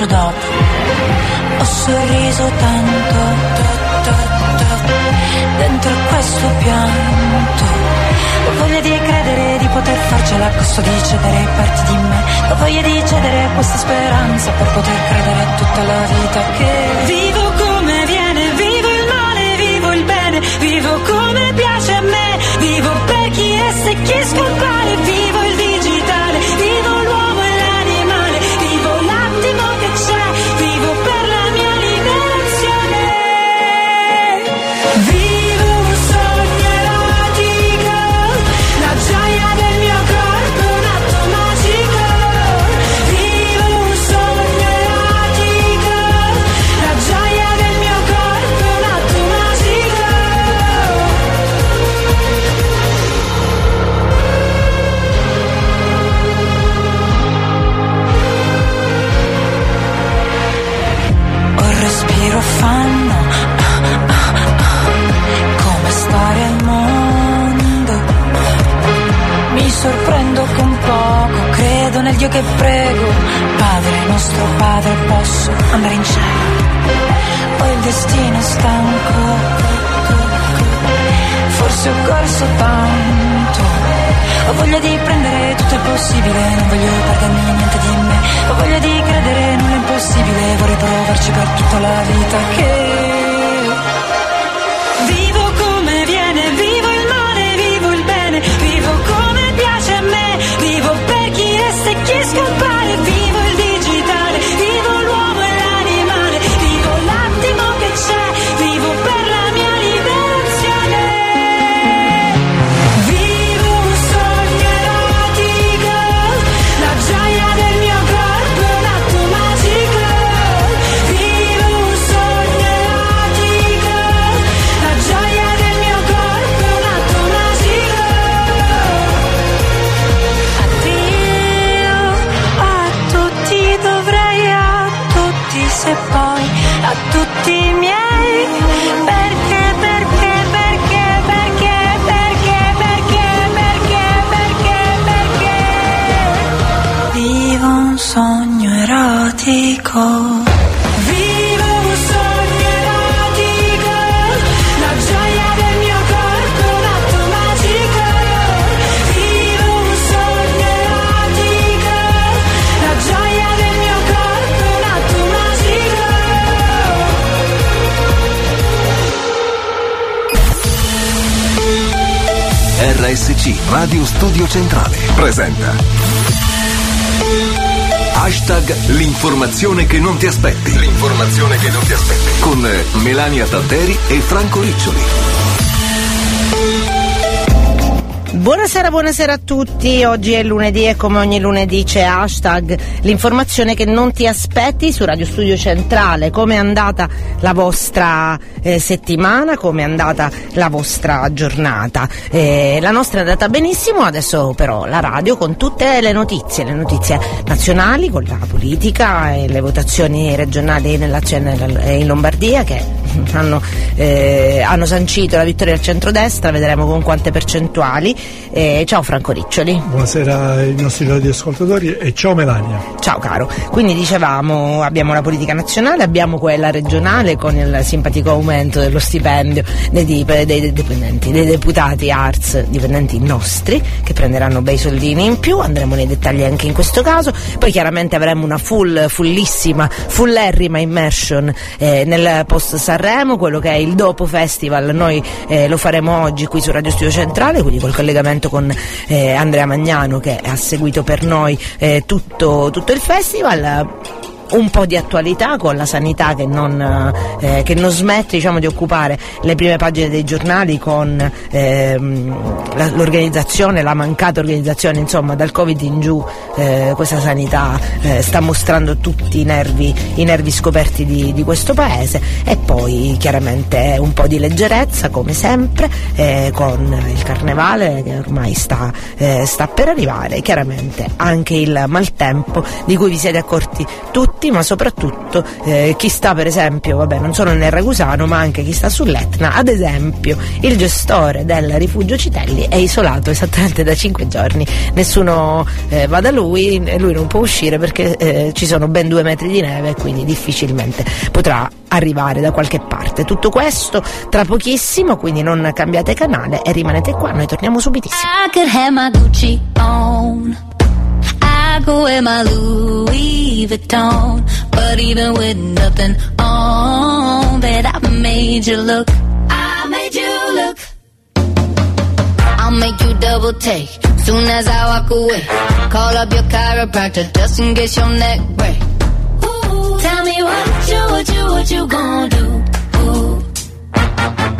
bacio dopo. Ho sorriso tanto, to, to, to, dentro questo pianto. Ho voglia di credere di poter farcela a costo di cedere parti di me. Ho voglia di cedere questa speranza per poter credere a tutta la vita che vivo come viene, vivo il male, vivo il bene, vivo come piace a me, vivo per chi è e chi scompare, vivo sorprendo con poco, credo nel Dio che prego. Padre nostro Padre, posso andare in cielo. Poi il destino stanco. Forse ho corso tanto. Ho voglia di prendere tutto il possibile, non voglio perdermi niente di me. Ho voglia di credere nulla impossibile, vorrei provarci per tutta la vita che presenta Hashtag l'informazione che non ti aspetti. L'informazione che non ti aspetti. Con Melania Tanteri e Franco Riccioli. Buonasera, buonasera a tutti. Oggi è lunedì e come ogni lunedì c'è hashtag l'informazione che non ti aspetti su Radio Studio Centrale. Come è andata la vostra eh, settimana? Come è andata la vostra giornata? Eh, la nostra è andata benissimo, adesso però la radio con tutte le notizie, le notizie nazionali con la politica e le votazioni regionali nella, in Lombardia che hanno, eh, hanno sancito la vittoria del centrodestra, vedremo con quante percentuali. Eh, ciao Franco Riccioli. Buonasera ai nostri radioascoltatori e ciao Melania. Ciao caro. Quindi dicevamo abbiamo la politica nazionale, abbiamo quella regionale con il simpatico aumento dello stipendio dei, dip- dei dipendenti, dei deputati ARS, dipendenti nostri, che prenderanno bei soldini in più, andremo nei dettagli anche in questo caso, poi chiaramente avremo una full, fullissima, fullerrima immersion eh, nel post Sanremo, quello che è il dopo festival, noi eh, lo faremo oggi qui su Radio Studio Centrale, quindi col collegamento con eh, Andrea Magnano che ha seguito per noi eh, tutto, tutto il festival un po' di attualità con la sanità che non, eh, che non smette diciamo, di occupare. Le prime pagine dei giornali con ehm, l'organizzazione, la mancata organizzazione, insomma dal Covid in giù eh, questa sanità eh, sta mostrando tutti i nervi, i nervi scoperti di, di, questo paese. E poi chiaramente un po' di leggerezza come sempre eh, con il carnevale che ormai sta, eh, sta per arrivare, chiaramente anche il maltempo di cui vi siete accorti tutti eletti, ma soprattutto eh, chi sta per esempio, vabbè, non solo nel Ragusano, ma anche chi sta sull'Etna. Ad esempio, il gestore del rifugio Citelli è isolato esattamente da cinque giorni. Nessuno eh, va da lui, lui non può uscire perché eh, ci sono ben due metri di neve quindi difficilmente potrà arrivare da qualche parte. Tutto questo tra pochissimo, quindi non cambiate canale e rimanete qua, noi torniamo subitissimo. I could wear my Louis Vuitton. But even with nothing on, bet I made you look. I made you look. I'll make you double take soon as I walk away. Call up your chiropractor just in case your neck break. Ooh, tell me what you, what you, what you gonna do? Ooh.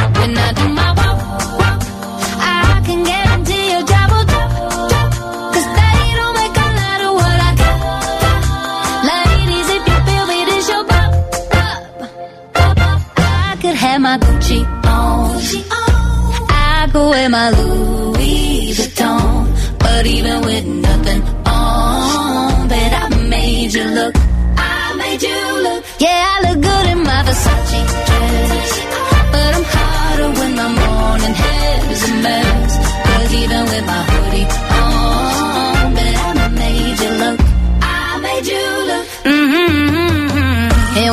Go wear my Louis Vuitton. But even with nothing on, bet I made you look. I made you look. Yeah, I look good in my Versace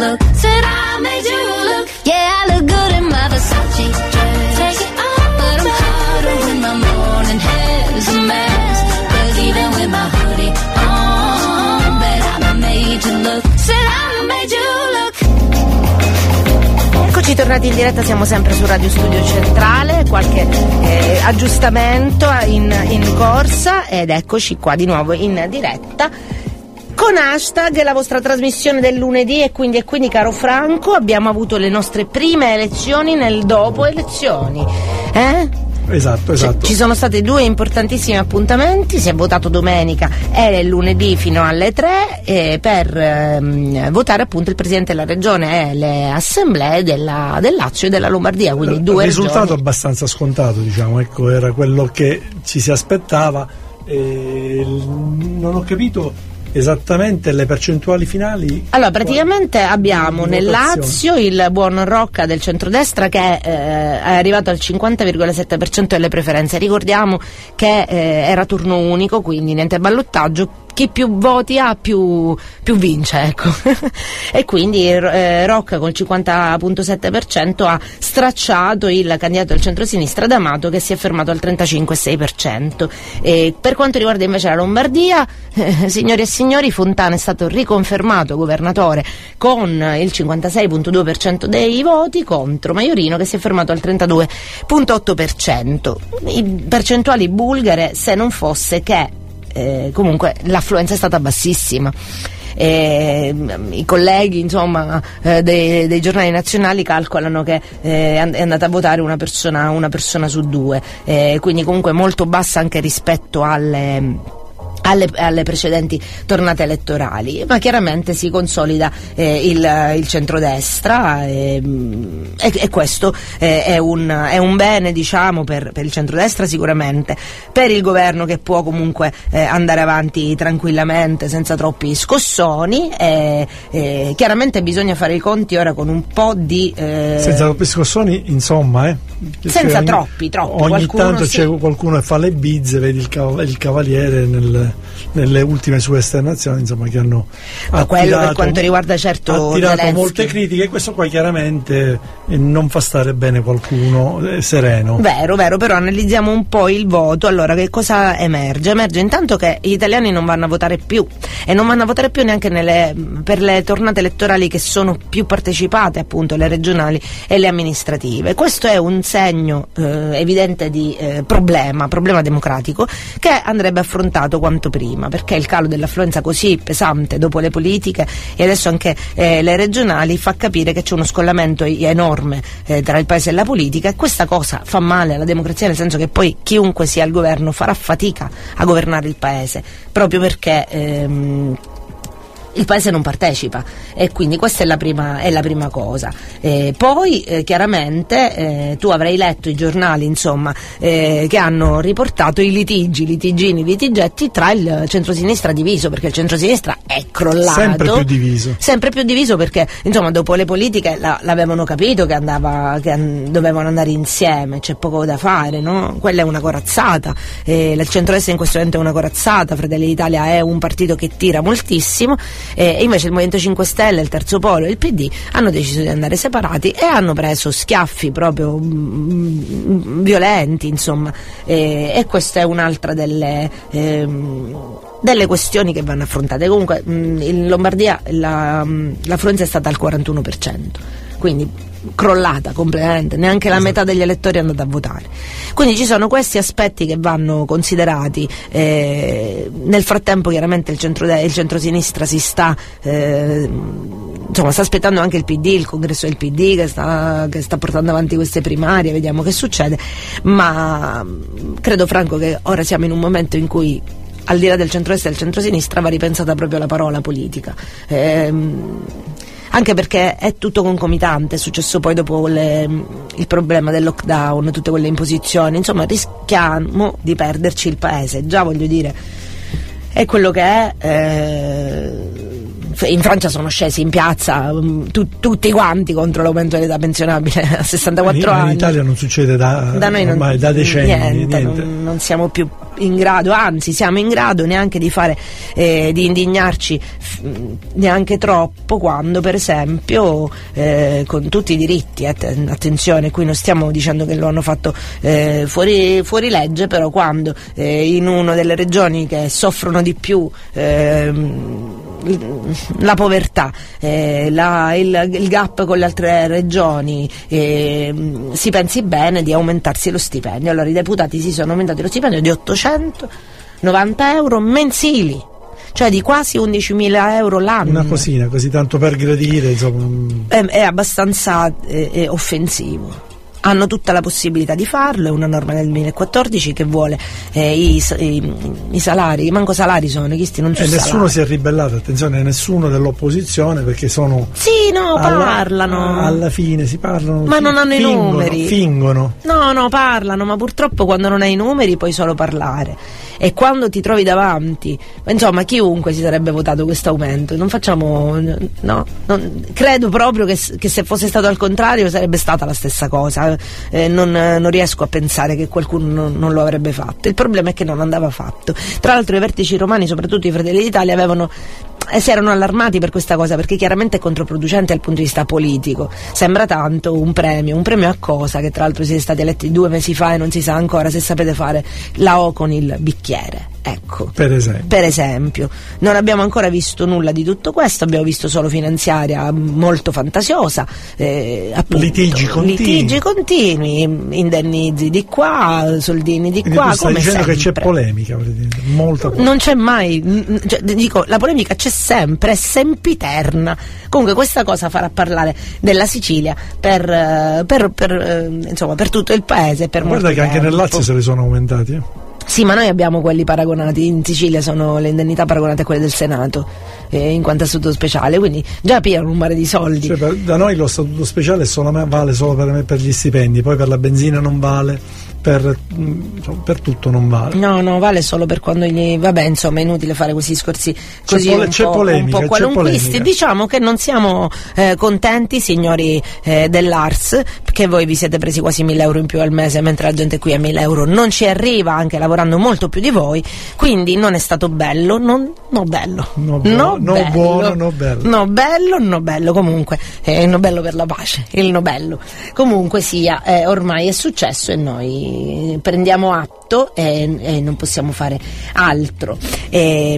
Look. Said I made you look. Yeah, I look good in my Versace dress. Take it off, but I'm hotter when my morning hair's a mess. Cause even with my hoodie on, bet I made you look. Said I made you look. Eccoci tornati in diretta, siamo sempre su Radio Studio Centrale, qualche eh, aggiustamento in, in corsa ed eccoci qua di nuovo in diretta con hashtag la vostra trasmissione del lunedì e quindi, e quindi caro Franco abbiamo avuto le nostre prime elezioni nel dopo elezioni. Eh? Esatto, esatto. Ci sono stati due importantissimi appuntamenti, si è votato domenica e lunedì fino alle 3 eh, per ehm, votare appunto il Presidente della Regione e le assemblee della, del Lazio e della Lombardia, quindi Il due risultato regioni. abbastanza scontato, diciamo, ecco, era quello che ci si aspettava. E non ho capito esattamente le percentuali finali. Allora, praticamente abbiamo nel. Lazio il buon Rocca del centrodestra che eh, è arrivato al 50,7% delle preferenze. Ricordiamo che eh, era turno unico, quindi niente ballottaggio. Chi più voti ha più, più vince, ecco. e quindi eh, Rocca col 50,7% ha stracciato il candidato del centrosinistra D'Amato che si è fermato al 35,6%. E per quanto riguarda invece la Lombardia, eh, signori e signori, Fontana è stato riconfermato governatore con il 56,2% dei voti contro Maiorino che si è fermato al 32,8%. I percentuali bulgare se non fosse che eh, comunque l'affluenza è stata bassissima. Eh, I colleghi insomma, eh, dei, dei giornali nazionali calcolano che eh, è andata a votare una persona, una persona su due, eh, quindi comunque molto bassa anche rispetto alle alle, alle precedenti tornate elettorali, ma chiaramente si consolida eh, il, il centrodestra eh, e, e questo eh, è, un, è un bene diciamo, per, per il centrodestra sicuramente, per il governo che può comunque eh, andare avanti tranquillamente senza troppi scossoni e chiaramente bisogna fare i conti ora con un po' di... eh, Senza troppi scossoni, insomma, eh. Senza ogni- troppi, troppi, Ogni qualcuno tanto sì. c'è qualcuno che fa le bizze, vedi il, cav- il cavaliere nel, nelle ultime sue esternazioni insomma, che hanno Ma quello per quanto riguarda certo attirato Zelensky. molte critiche e questo qua chiaramente eh, non fa stare bene qualcuno eh, sereno. Vero, vero, però analizziamo un po' il voto. Allora, che cosa emerge? Emerge intanto che gli italiani non vanno a votare più e non vanno a votare più neanche nelle, per le tornate elettorali che sono più partecipate, appunto, le regionali e le amministrative. Questo è un segno eh, evidente di eh, problema, problema democratico, che andrebbe affrontato quanto prima, perché il calo dell'affluenza così pesante dopo le politiche e adesso anche eh, le regionali fa capire che c'è uno scollamento enorme eh, tra il paese e la politica e questa cosa fa male alla democrazia nel senso che poi chiunque sia al governo farà fatica a governare il paese proprio perché ehm, il paese non partecipa e quindi questa è la prima, è la prima cosa. Eh, poi eh, chiaramente eh, tu avrai letto i giornali insomma, eh, che hanno riportato i litigi, litigini, litigetti tra il centrosinistra diviso perché il centrosinistra è crollato. Sempre più diviso. Sempre più diviso perché insomma dopo le politiche la, l'avevano capito che, andava, che an- dovevano andare insieme, c'è poco da fare, no? quella è una corazzata, eh, il centrodestra in questo momento è una corazzata, Fratelli d'Italia è un partito che tira moltissimo eh, e invece il Movimento 5 Stelle, il Terzo Polo e il PD hanno deciso di andare separati e hanno preso schiaffi proprio mm, violenti, insomma, eh, e questa è un'altra delle, ehm, delle questioni che vanno affrontate. Comunque mh, in Lombardia la, l'affluenza è stata al 41%, quindi crollata completamente, neanche la metà degli elettori è andata a votare. Quindi ci sono questi aspetti che vanno considerati. Eh, nel frattempo chiaramente il, centro il centrosinistra si sta, eh, insomma, sta aspettando anche il PD, il congresso del PD che sta, che sta portando avanti queste primarie, vediamo che succede, ma credo Franco che ora siamo in un momento in cui al di là del centro-est e del centro-sinistra va ripensata proprio la parola politica. Ehm, anche perché è tutto concomitante, è successo poi dopo le, il problema del lockdown, tutte quelle imposizioni, insomma rischiamo di perderci il paese, già voglio dire, è quello che è. Eh, in Francia sono scesi in piazza tu, tutti quanti contro l'aumento dell'età pensionabile a 64 in, anni. In Italia non succede da, da, noi ormai, non, da decenni. Niente, niente. Non, non, siamo più in grado, anzi siamo in grado neanche di fare, eh, di indignarci neanche troppo quando per esempio eh, con tutti i diritti, att- attenzione, qui non stiamo dicendo che lo hanno fatto eh, fuori, fuori, legge, però quando eh, in una delle regioni che soffrono di più ehm, la povertà, eh, la, il, il, gap con le altre regioni, eh, si pensi bene di aumentarsi lo stipendio. Allora i deputati si sono aumentati lo stipendio di 890 euro mensili. Cioè di quasi 11.000 euro l'anno. Una cosina, così tanto per gradire, insomma. È, è abbastanza eh, offensivo hanno tutta la possibilità di farlo, è una norma del 2014 che vuole eh, i, i, i, salari, manco salari sono richiesti, non E nessuno salari. si è ribellato, attenzione, nessuno dell'opposizione perché sono... Sì, no, alla, parlano. Alla fine si parlano... Ma fi- non hanno fingono, i numeri. Fingono. No, no, parlano, ma purtroppo quando non hai i numeri puoi solo parlare. E quando ti trovi davanti, insomma, chiunque si sarebbe votato questo aumento. Non facciamo. No, non, credo proprio che, che, se fosse stato al contrario sarebbe stata la stessa cosa. Eh, non, non, riesco a pensare che qualcuno non, non, lo avrebbe fatto. Il problema è che non andava fatto. Tra l'altro, i vertici romani, soprattutto i Fratelli d'Italia, avevano eh, si erano allarmati per questa cosa perché chiaramente è controproducente dal punto di vista politico. Sembra tanto un premio, un premio a cosa? Che tra l'altro siete stati eletti due mesi fa e non si sa ancora se sapete fare la O con il bicchiere. Ecco, per esempio. per esempio. Non abbiamo ancora visto nulla di tutto questo, abbiamo visto solo finanziaria molto fantasiosa. Eh, appunto, litigi continui. Litigi continui, indennizi di qua, soldini di Quindi qua. tu stai dicendo sempre. che c'è polemica, molta polemica. Non c'è mai, cioè, dico, la polemica c'è sempre, è sempiterna. Comunque questa cosa farà parlare della Sicilia per, per, per, insomma, per tutto il paese. Per Guarda che tempo. anche nel Lazio se ne sono aumentati. Eh? Sì, ma noi abbiamo quelli paragonati, in Sicilia sono le indennità paragonate a quelle del Senato, eh, in quanto a statuto speciale, quindi già pieno un mare di soldi. Cioè, per, da noi lo statuto speciale solo, vale solo per, per, gli stipendi, poi per la benzina non vale, per, per, tutto non vale. No, no, vale solo per quando gli. Vabbè, insomma, è inutile fare questi discorsi così c'è, pole, un, c'è po', polemica, un po' qualunquisti. Diciamo che non siamo eh, contenti, signori eh, dell'Ars, che voi vi siete presi quasi 1000 euro in più al mese, mentre la gente qui a 1000 euro non ci arriva, anche lavorando molto più di voi. Quindi non è stato bello, non, no bello. No, no, no bello. buono, no bello. No bello, no bello. Comunque, è il bello per la pace, il nobello. Comunque sia, eh, ormai è successo e noi prendiamo atto e, e non possiamo fare altro. E,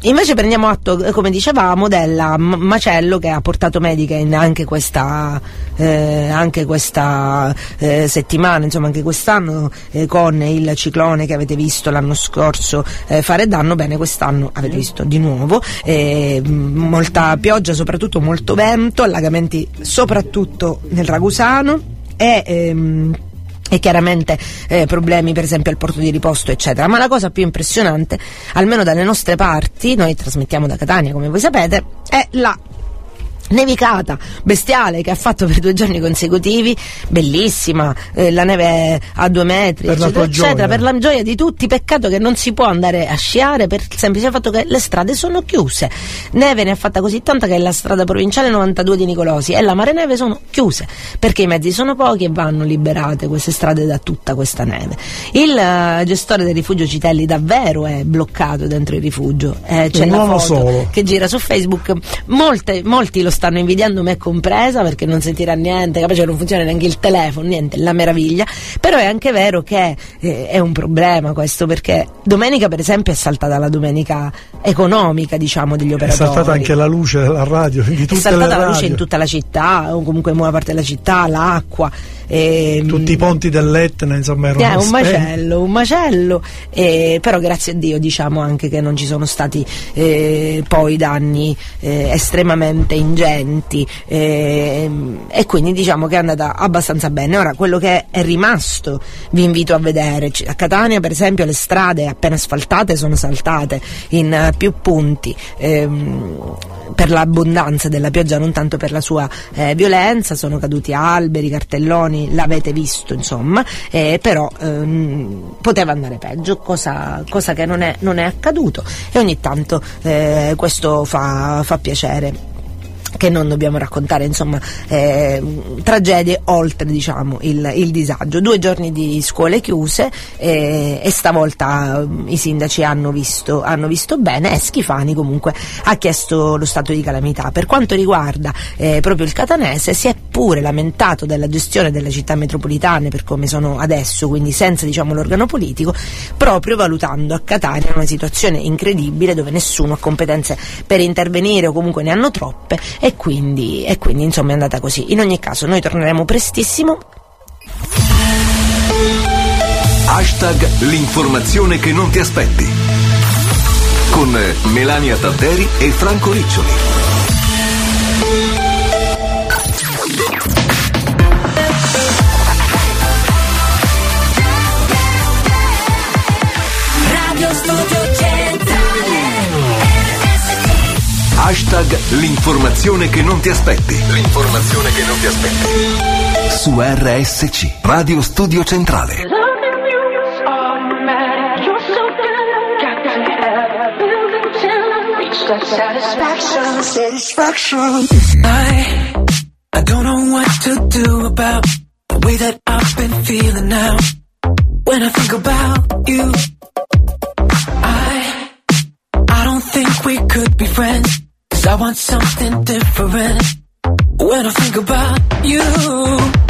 invece prendiamo atto, come dicevamo, del macello che ha portato medica in anche questa, eh, anche questa eh, settimana, insomma anche quest'anno eh, con il ciclone che avete visto l'anno scorso eh, fare danno, bene quest'anno avete visto di nuovo, eh, molta pioggia, soprattutto molto vento, allagamenti soprattutto nel Ragusano e ehm, e chiaramente eh, problemi per esempio al porto di riposto eccetera. Ma la cosa più impressionante almeno dalle nostre parti noi trasmettiamo da Catania come voi sapete è la nevicata bestiale che ha fatto per due giorni consecutivi, bellissima, eh, la neve a due metri, per eccetera, eccetera, per la gioia di tutti. Peccato che non si può andare a sciare per il semplice fatto che le strade sono chiuse. Neve ne ha fatta così tanta che la strada provinciale 92 di Nicolosi e la Mare Neve sono chiuse perché i mezzi sono pochi e vanno liberate queste strade da tutta questa neve. Il uh, gestore del rifugio Citelli davvero è bloccato dentro il rifugio. Eh, c'è Un la foto solo. che gira su Facebook. Molte, molti lo stanno invidiando, me compresa, perché non sentirà niente, capace che non funziona neanche il telefono, niente, la meraviglia. Però è anche vero che eh, è un problema questo, perché domenica, per esempio, è saltata la domenica economica, diciamo, degli È operatori. saltata anche la luce della radio, di È tutte le saltata la luce in tutta la città, o comunque in buona parte della città, l'acqua. ehm, Tutti i ponti dell'Etna, insomma, erano è un spenti. macello, un macello, eh, però grazie a Dio diciamo anche che non ci sono stati eh, poi danni eh, estremamente ingenti ehm, e quindi diciamo che è andata abbastanza bene. Ora quello che è rimasto vi invito a vedere, a Catania per esempio le strade appena asfaltate sono saltate in eh, più punti ehm, per l'abbondanza della pioggia, non tanto per la sua eh, violenza, sono caduti alberi, cartelloni, l'avete visto insomma, eh, però ehm, poteva andare peggio, cosa, cosa che non è, non è accaduto. E ogni tanto eh, questo fa, fa piacere che non dobbiamo raccontare insomma eh, tragedie oltre diciamo il, il disagio. Due giorni di scuole chiuse eh, e stavolta mm, i sindaci hanno visto, hanno visto bene e Schifani comunque ha chiesto lo stato di calamità. Per quanto riguarda eh, proprio il catanese si è pure lamentato della gestione delle città metropolitane per come sono adesso quindi senza diciamo l'organo politico proprio valutando a Catania una situazione incredibile dove nessuno ha competenze per intervenire o comunque ne hanno troppe e quindi, e quindi insomma è andata così. In ogni caso noi torneremo prestissimo Hashtag l'informazione che non ti aspetti. Con Melania Tadderi e Franco Riccioli. Hashtag l'informazione che non ti aspetti. L'informazione che non ti aspetti. Su RSC, Radio Studio Centrale. Satisfaction. Satisfaction. I don't know what to do about the way that I've been feeling now. When I think about you, I, I don't think we could be friends. Cause I want something different. When I think about you,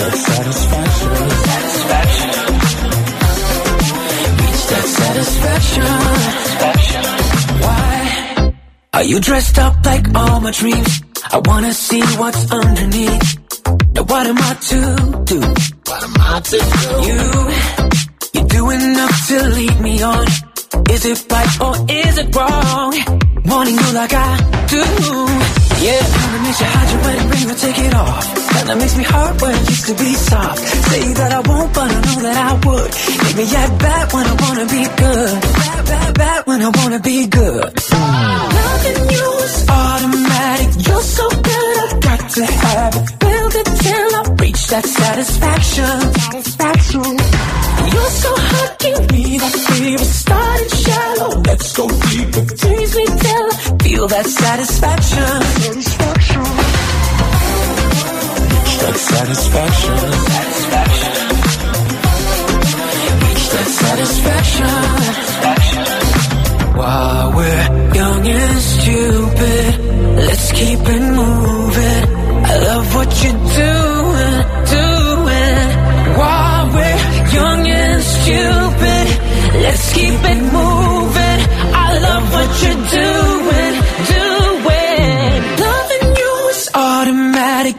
Satisfaction. Satisfaction. Why? Are you dressed up like all my dreams? I wanna see what's underneath. Now what am I to do? What am I to do? You, you do enough to lead me on. Is it right or is it wrong? Wanting you like I do. Yeah, kinda makes you hide your wedding ring or take it off. Kinda makes me hurt when it used to be soft. Say that I won't, but I know that I would. Make me act bad when I wanna be good. Bad, bad, bad when I wanna be good. Loving you is automatic. You're so good, I've got to have it. Build it till I reach that satisfaction. Satisfaction. You're so hot, give me that fever. Starting shallow, let's go deeper. Tease me till I feel that satisfaction. Satisfaction. That satisfaction. Satisfaction. Reach that satisfaction. While we're young and stupid, let's keep it moving. I love what you're doing, doing. While we're young and stupid, let's keep it moving. I love what you're doing.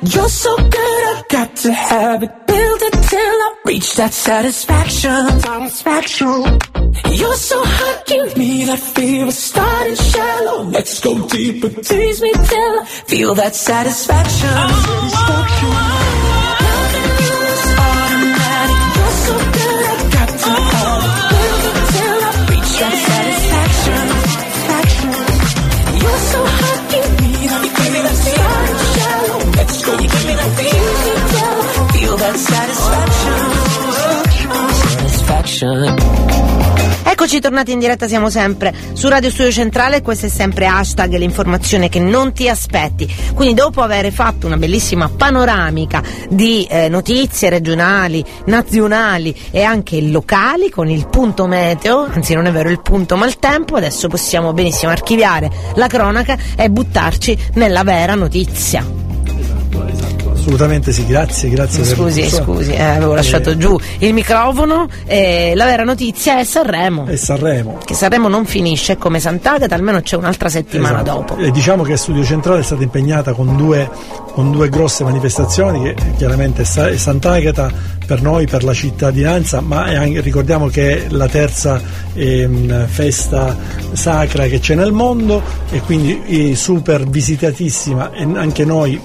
You're so good, I got to have it. Build it till I reach that satisfaction. Satisfaction. You're so hot, give me that fever. Starting shallow, let's go deeper. Tease me till I feel that satisfaction. satisfaction. Loving you is automatic. You're so good, Eccoci tornati in diretta, siamo sempre su Radio Studio Centrale, questo è sempre hashtag l'informazione che non ti aspetti. Quindi dopo aver fatto una bellissima panoramica di eh, notizie regionali, nazionali e anche locali con il punto meteo, anzi non è vero il punto maltempo, adesso possiamo benissimo archiviare la cronaca e buttarci nella vera notizia. Assolutamente sì, grazie, grazie Scusi, scusi, eh, avevo lasciato giù il microfono. eh, la vera notizia è Sanremo. E Sanremo. Che Sanremo non finisce come Sant'Agata, almeno c'è un'altra settimana Esatto. dopo. E diciamo che Studio Centrale è stata impegnata con due, con due grosse manifestazioni, che chiaramente è Sa- è Sant'Agata per noi, per la cittadinanza, ma anche- ricordiamo che è la terza ehm, festa sacra che c'è nel mondo e quindi eh, super visitatissima e anche noi,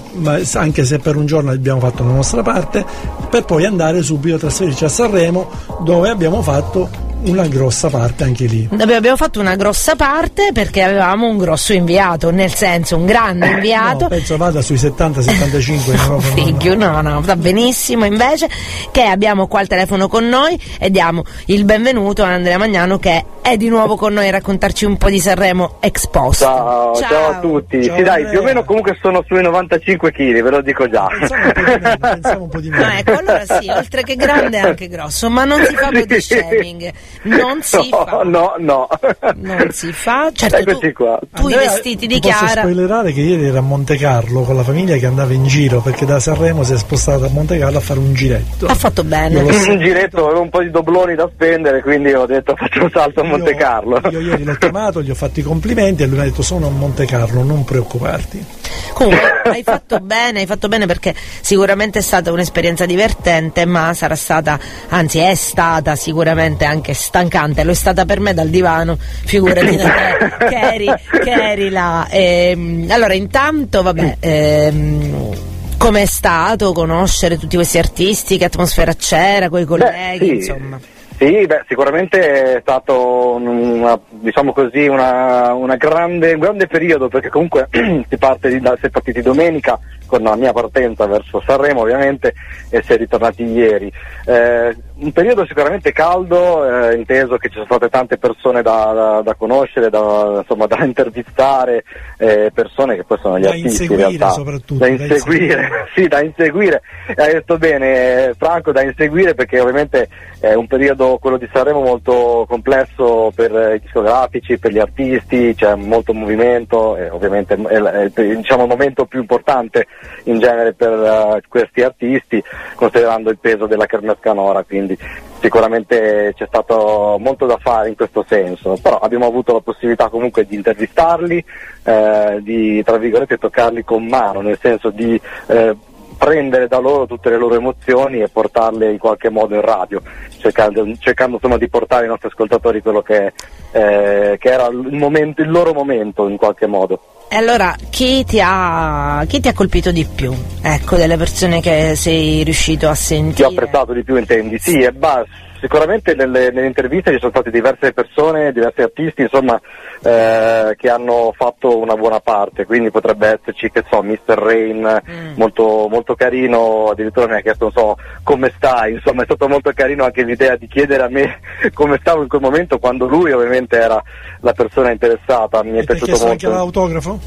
anche se per un giorno abbiamo fatto la nostra parte, per poi andare subito a trasferirci a Sanremo dove abbiamo fatto una grossa parte anche lì. Abbiamo fatto una grossa parte perché avevamo un grosso inviato, nel senso un grande inviato. No, penso vada sui 70-75 in Europa. Figlio, no, no, va benissimo invece che abbiamo qua al telefono con noi e diamo il benvenuto a Andrea Magnano che è di nuovo con noi a raccontarci un po' di Sanremo Expost. Ciao, ciao, a tutti. Ciao, sì, dai, Andrea. più o meno comunque sono sui 95 kg, ve lo dico già. Pensavo un po' di meno, pensavo un po' di meno. No, ecco, allora sì, oltre che grande è anche grosso, ma non si fa body shaming, non si no, fa. no, no. Non si fa, certo tu, Eccoci qua. tu i Andrea, vestiti di ti posso Chiara. spoilerare che ieri era a Monte Carlo con la famiglia che andava in giro perché da Sanremo si è spostata a Monte Carlo a fare un giretto. Ha fatto bene. Un sentito. giretto, avevo un po' di dobloni da spendere, quindi ho detto faccio un salto a Monte Io- Carlo. Io ieri l'ho chiamato, gli ho fatto i complimenti e lui mi ha detto sono a Monte Carlo, non preoccuparti. Comunque hai fatto bene, hai fatto bene perché sicuramente è stata un'esperienza divertente, ma sarà stata, anzi è stata sicuramente anche stancante. Lo è stata per me dal divano, figurati da te che eri, che eri là. Ehm, allora, intanto, vabbè. Ehm, Com'è stato conoscere tutti questi artisti? Che atmosfera c'era con i colleghi? Beh, sì. Insomma, Sì, beh, sicuramente è stato un- una, diciamo così, una, una grande, un grande periodo perché comunque si, parte di, da, si è partiti domenica con la mia partenza verso Sanremo ovviamente e si è ritornati ieri. Eh, un periodo sicuramente caldo, eh, inteso che ci sono state tante persone da, da- da conoscere, da, insomma, da intervistare, eh, persone che poi sono gli Da artisti in inseguire realtà. soprattutto, Da da inseguire, sì, da inseguire. Hai detto bene, Franco, da inseguire perché ovviamente è un periodo, quello di Sanremo, molto complesso per i discografici, per gli artisti, c'è molto movimento e ovviamente è, è il diciamo, il momento più importante in genere per eh, questi artisti, considerando il peso della Kermesse Canora, quindi sicuramente c'è stato molto da fare in questo senso, però abbiamo avuto la possibilità comunque di intervistarli, eh, di tra virgolette toccarli con mano, nel senso di eh, prendere da loro tutte le loro emozioni e portarle in qualche modo in radio, cercando, cercando insomma, di portare ai nostri ascoltatori quello che, eh, che era il, momento, il loro momento in qualche modo. E allora, chi ti, ha, chi ti ha colpito di più? Ecco, delle persone che sei riuscito a Ti sentire. ho apprezzato di più, intendi? Sì, e bah, sicuramente nelle, nelle interviste ci sono state diverse persone, diversi artisti, insomma, eh, che hanno fatto una buona parte, quindi potrebbe esserci, che so, Mr. Rain, molto, molto carino, addirittura mi ha chiesto, non so, come stai, insomma, è stato molto carino anche l'idea di chiedere a me come stavo in quel momento, quando lui ovviamente era la persona interessata, mi è E piaciuto chiesto anche molto. l'autografo?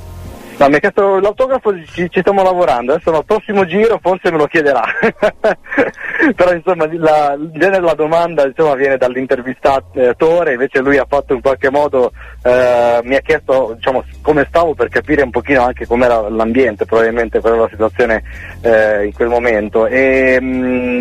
No, mi ha chiesto l'autografo, ci, ci stiamo lavorando, adesso al prossimo giro forse me lo chiederà. Però insomma la, della domanda insomma, viene dall'intervistatore, invece lui ha fatto in qualche modo, eh, mi ha chiesto diciamo, come stavo per capire un pochino anche com'era l'ambiente, probabilmente qual era la situazione eh, in quel momento. E, mh,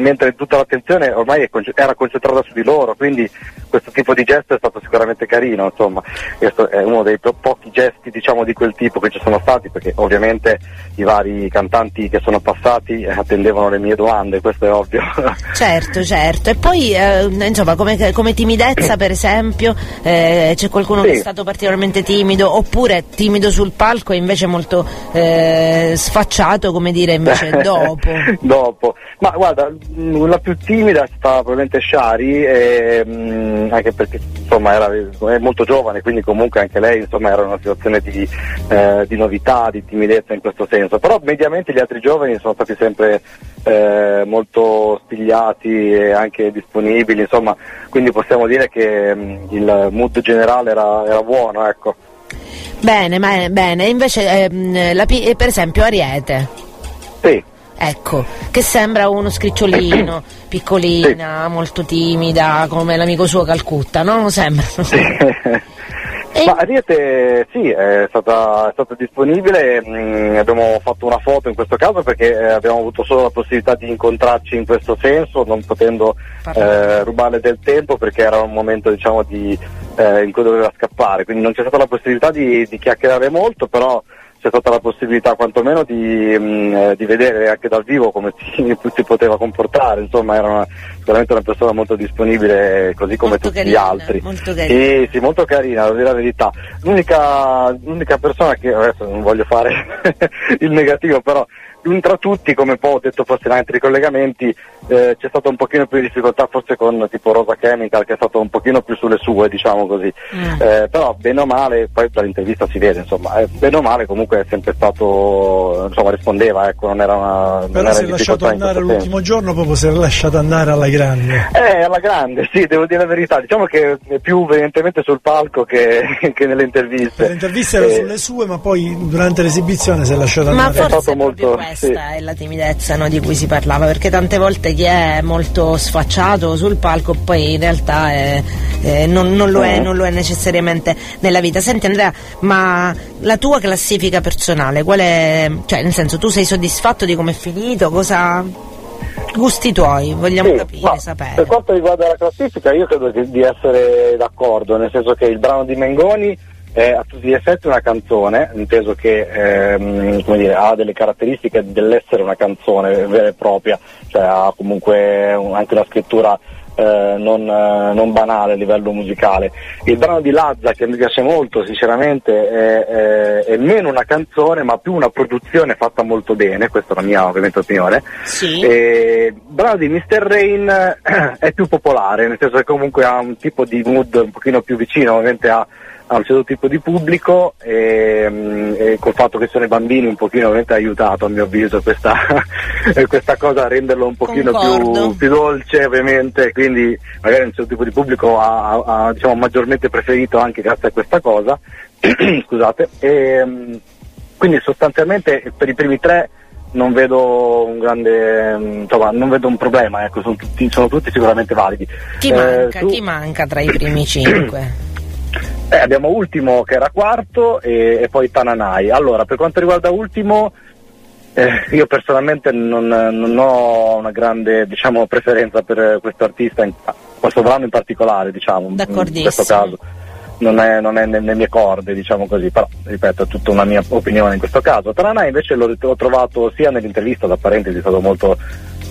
mentre tutta l'attenzione ormai è conce- era concentrata su di loro, quindi questo tipo di gesto è stato sicuramente carino, insomma, questo è uno dei po- pochi gesti diciamo, di quel tipo che ci sono stati, perché ovviamente i vari cantanti che sono passati eh, attendevano le mie domande, questo è ovvio. Certo, certo. E poi, eh, insomma, come, come timidezza, per esempio, eh, c'è qualcuno che è Sì. stato particolarmente timido, oppure timido sul palco e invece molto eh, sfacciato, come dire, invece dopo. Dopo. Ma guarda, la più timida è stata probabilmente Shari, e, mh, anche perché insomma era è molto giovane, quindi comunque anche lei insomma, era in una situazione di, eh, di novità, di timidezza in questo senso. Però mediamente gli altri giovani sono stati sempre eh, molto spigliati e anche disponibili, insomma, quindi possiamo dire che mh, il mood generale era, era buono, ecco. Bene, ma- bene. Invece, ehm, la eh, per esempio, Ariete. Sì. Ecco, che sembra uno scricciolino, piccolina, molto timida, come l'amico suo Calcutta, no? Sembra. E- Ma Ariete sì, è stata, è stata disponibile, mh, abbiamo fatto una foto in questo caso perché eh, abbiamo avuto solo la possibilità di incontrarci in questo senso, non potendo eh, rubarle del tempo perché era un momento diciamo, di, eh, in cui doveva scappare, quindi non c'è stata la possibilità di, di chiacchierare molto, però c'è stata la possibilità quantomeno di, mh, eh, di vedere anche dal vivo come si, si poteva comportare, insomma era una- sicuramente una persona molto disponibile così come Molto tutti gli carina, altri. molto carina. Sì, sì, molto carina, devo dire la verità. L'unica, l'unica persona che adesso non voglio fare il negativo, però un- tra tutti, come poi ho detto forse in altri collegamenti, eh, c'è stata un pochino più di difficoltà forse con tipo Rosa Chemical che è stato un pochino più sulle sue, diciamo così. Mm. Eh, però bene o male, poi dall'intervista si vede, insomma, eh, bene o male comunque è sempre stato, insomma, rispondeva, ecco, non era una... non Però era si è lasciato andare l'ultimo giorno, proprio si è lasciato andare alla grande. Eh, alla grande, sì, devo dire la verità. Diciamo che è più evidentemente sul palco che, che nelle interviste. Le interviste erano Eh, sulle sue, ma poi durante l'esibizione si è lasciato Ma andare. forse stato è proprio molto- questa sì. è la timidezza no, di cui si parlava, perché tante volte chi è molto sfacciato sul palco poi in realtà è- eh, non, non lo è, Mhm. non lo è necessariamente nella vita. Senti Andrea, ma la tua classifica personale, qual è? Cioè, nel senso, tu sei soddisfatto di come è finito? Cosa gusti tuoi? Vogliamo Sì, capire, ma Per sapere. quanto riguarda la classifica, io credo di essere d'accordo, nel senso che il brano di Mengoni è a tutti gli effetti una canzone, inteso che ehm, come dire, ha delle caratteristiche dell'essere una canzone vera e propria, cioè ha comunque un- anche una scrittura eh, non, eh, non banale a livello musicale. Il brano di Lazza, che mi piace molto, sinceramente, è, è- è meno una canzone, ma più una produzione fatta molto bene, questa è la mia ovviamente opinione. Sì. E il brano di Mr. Rain eh, è più popolare, nel senso che comunque ha un tipo di mood un pochino più vicino, ovviamente ha, ha un certo tipo di pubblico e, mm, e col fatto che sono i bambini un pochino ovviamente ha aiutato a mio avviso questa, questa cosa a renderlo un pochino più, più dolce ovviamente, quindi magari un certo tipo di pubblico ha, ha- diciamo, maggiormente preferito anche grazie a questa cosa. Scusate. E, mm, quindi sostanzialmente per i primi tre non vedo un grande mm, insomma non vedo un problema ecco sono tutti, sono tutti sicuramente validi Chi Eh, manca? su- Chi manca tra i primi cinque? eh, abbiamo Ultimo che era quarto e, e poi Tananai. Allora per quanto riguarda Ultimo eh, io personalmente non, non ho una grande diciamo, preferenza per questo artista in, questo brano in particolare diciamo. In questo caso non è, non è nelle mie corde, diciamo così, però ripeto è tutta una mia opinione in questo caso. Tranà invece l'ho, l'ho trovato sia nell'intervista, da parentesi è stato molto,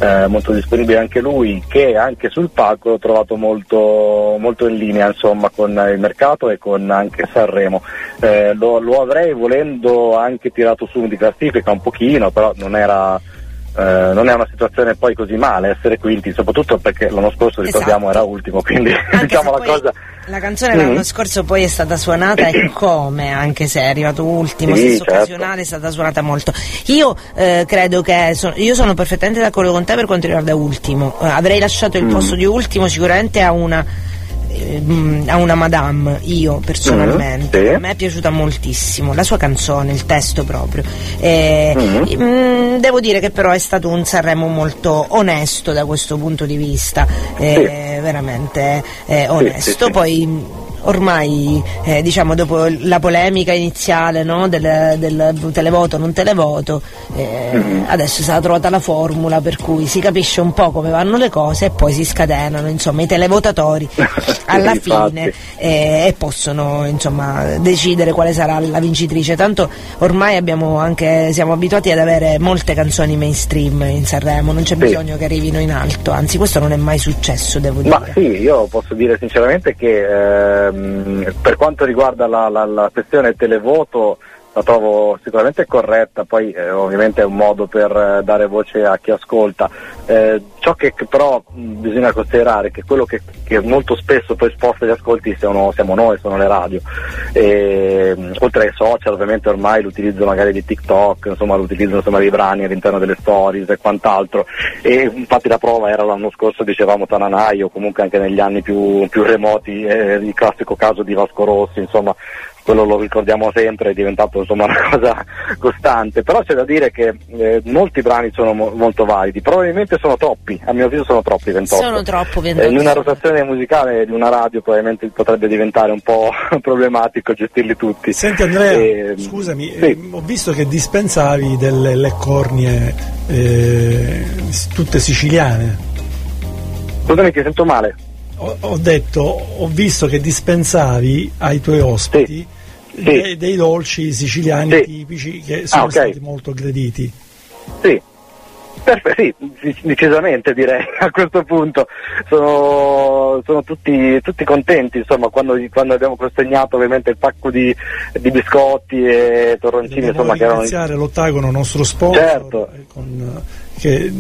eh, molto disponibile anche lui, che anche sul palco l'ho trovato molto, molto in linea insomma, con il mercato e con anche Sanremo. Eh, lo, lo avrei volendo anche tirato su di classifica un pochino, però non era eh, non è una situazione poi così male essere quinti, soprattutto perché l'anno scorso ricordiamo Esatto. era ultimo, quindi Anche diciamo la cosa. La canzone l'anno Mm. scorso poi è stata suonata e come, anche se è arrivato ultimo, Sì, stesso certo. occasionale è stata suonata molto. Io eh, credo che so- io sono perfettamente d'accordo con te per quanto riguarda ultimo. Eh, avrei lasciato il Mm. posto di ultimo sicuramente a una ehm, a una madame, io personalmente, Mm, sì. a me è piaciuta moltissimo la sua canzone, il testo proprio. Eh, Mm. mm, devo dire che però è stato un Sanremo molto onesto da questo punto di vista, eh, veramente eh, onesto. sì, sì. Poi mh, ormai eh, diciamo dopo la polemica iniziale no, del, del televoto non televoto eh, Mm-hmm. adesso è stata trovata la formula per cui si capisce un po' come vanno le cose e poi si scatenano insomma i televotatori alla fine eh, e possono insomma decidere quale sarà la vincitrice tanto ormai abbiamo anche siamo abituati ad avere molte canzoni mainstream in Sanremo non c'è Sì. bisogno che arrivino in alto anzi questo non è mai successo devo dire Ma sì, io posso dire sinceramente che ehm, per quanto riguarda la, la- la questione televoto la trovo sicuramente corretta, poi eh, ovviamente è un modo per eh, dare voce a chi ascolta. Eh, ciò che, però mh, bisogna considerare è che quello che, che molto spesso poi sposta gli ascolti siamo, siamo noi, sono le radio. E, mh, oltre ai social ovviamente ormai l'utilizzo magari di TikTok, insomma l'utilizzo insomma, dei brani all'interno delle stories e quant'altro. E infatti la prova era l'anno scorso, dicevamo Tananai o comunque anche negli anni più, più remoti, eh, il classico caso di Vasco Rossi, insomma quello lo ricordiamo sempre, è diventato insomma una cosa costante, però c'è da dire che eh, molti brani sono mo- molto validi, probabilmente sono troppi, a mio avviso sono troppi 28. sono troppo Eh, 28 in una rotazione musicale di una radio probabilmente potrebbe diventare un po' problematico gestirli tutti. Senti Andrea, Eh, scusami, sì. eh, ho visto che dispensavi delle leccornie eh, s- tutte siciliane. Scusami che sento male. Ho, ho detto, ho visto che dispensavi ai tuoi ospiti Sì. dei, dei dolci siciliani Sì. tipici che sono Ah, ok. stati molto graditi. Sì. Perfe- sì, dec- decisamente direi a questo punto sono, sono tutti, tutti contenti insomma quando, quando abbiamo consegnato ovviamente il pacco di, di biscotti e torroncini Dobbiamo insomma che erano ringraziare l'Ottagono, nostro sponsor, Certo. con, che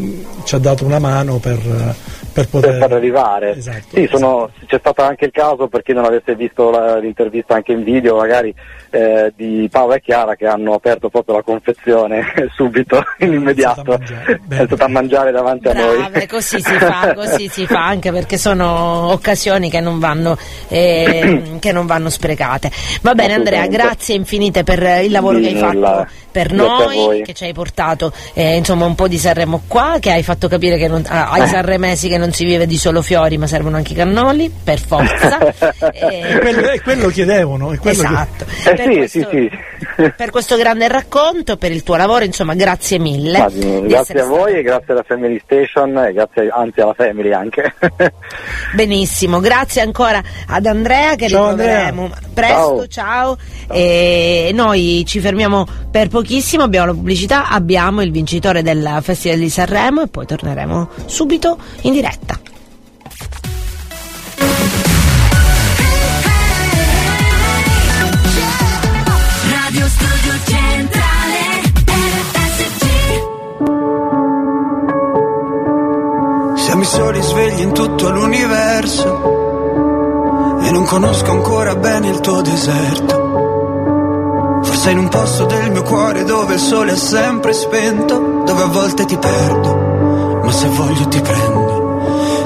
ci ha dato una mano per, per poter per farlo arrivare. Esatto, sì, sono- c'è stato anche il caso, per chi non avesse visto la- l'intervista anche in video, magari eh, di Paola e Chiara che hanno aperto proprio la confezione subito, in immediato. stata. È stata a mangiare davanti a noi. Brave, così si fa, così si fa, anche perché sono occasioni che non vanno, eh, che non vanno sprecate. Va bene Andrea, grazie infinite per il lavoro Di che hai fatto nulla. per noi, che ci hai portato eh, insomma un po' di Sanremo qua, che hai fatto capire che non, ah, ai sanremesi che non si vive di solo fiori ma servono anche i cannoli, per forza. Eh, quello, è quello chiedevano. È quello che- Esatto. Eh Per sì, questo- sì, sì. Per questo grande racconto, per il tuo lavoro, insomma, grazie mille. Ma, di grazie a voi stato- e grazie alla Family Station e grazie anzi alla Family anche. Benissimo, grazie ancora ad Andrea che Ciao, ritroveremo presto, ciao. E noi ci fermiamo per pochissimo, abbiamo la pubblicità, abbiamo il vincitore del Festival di Sanremo e poi torneremo subito in diretta. Radio Studio Centrale RSC Siamo i soli svegli in tutto l'universo e non conosco ancora bene il tuo deserto. Forse in un posto del mio cuore dove il sole è sempre spento, dove a volte ti perdo, ma se voglio ti prendo.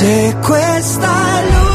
Se questa è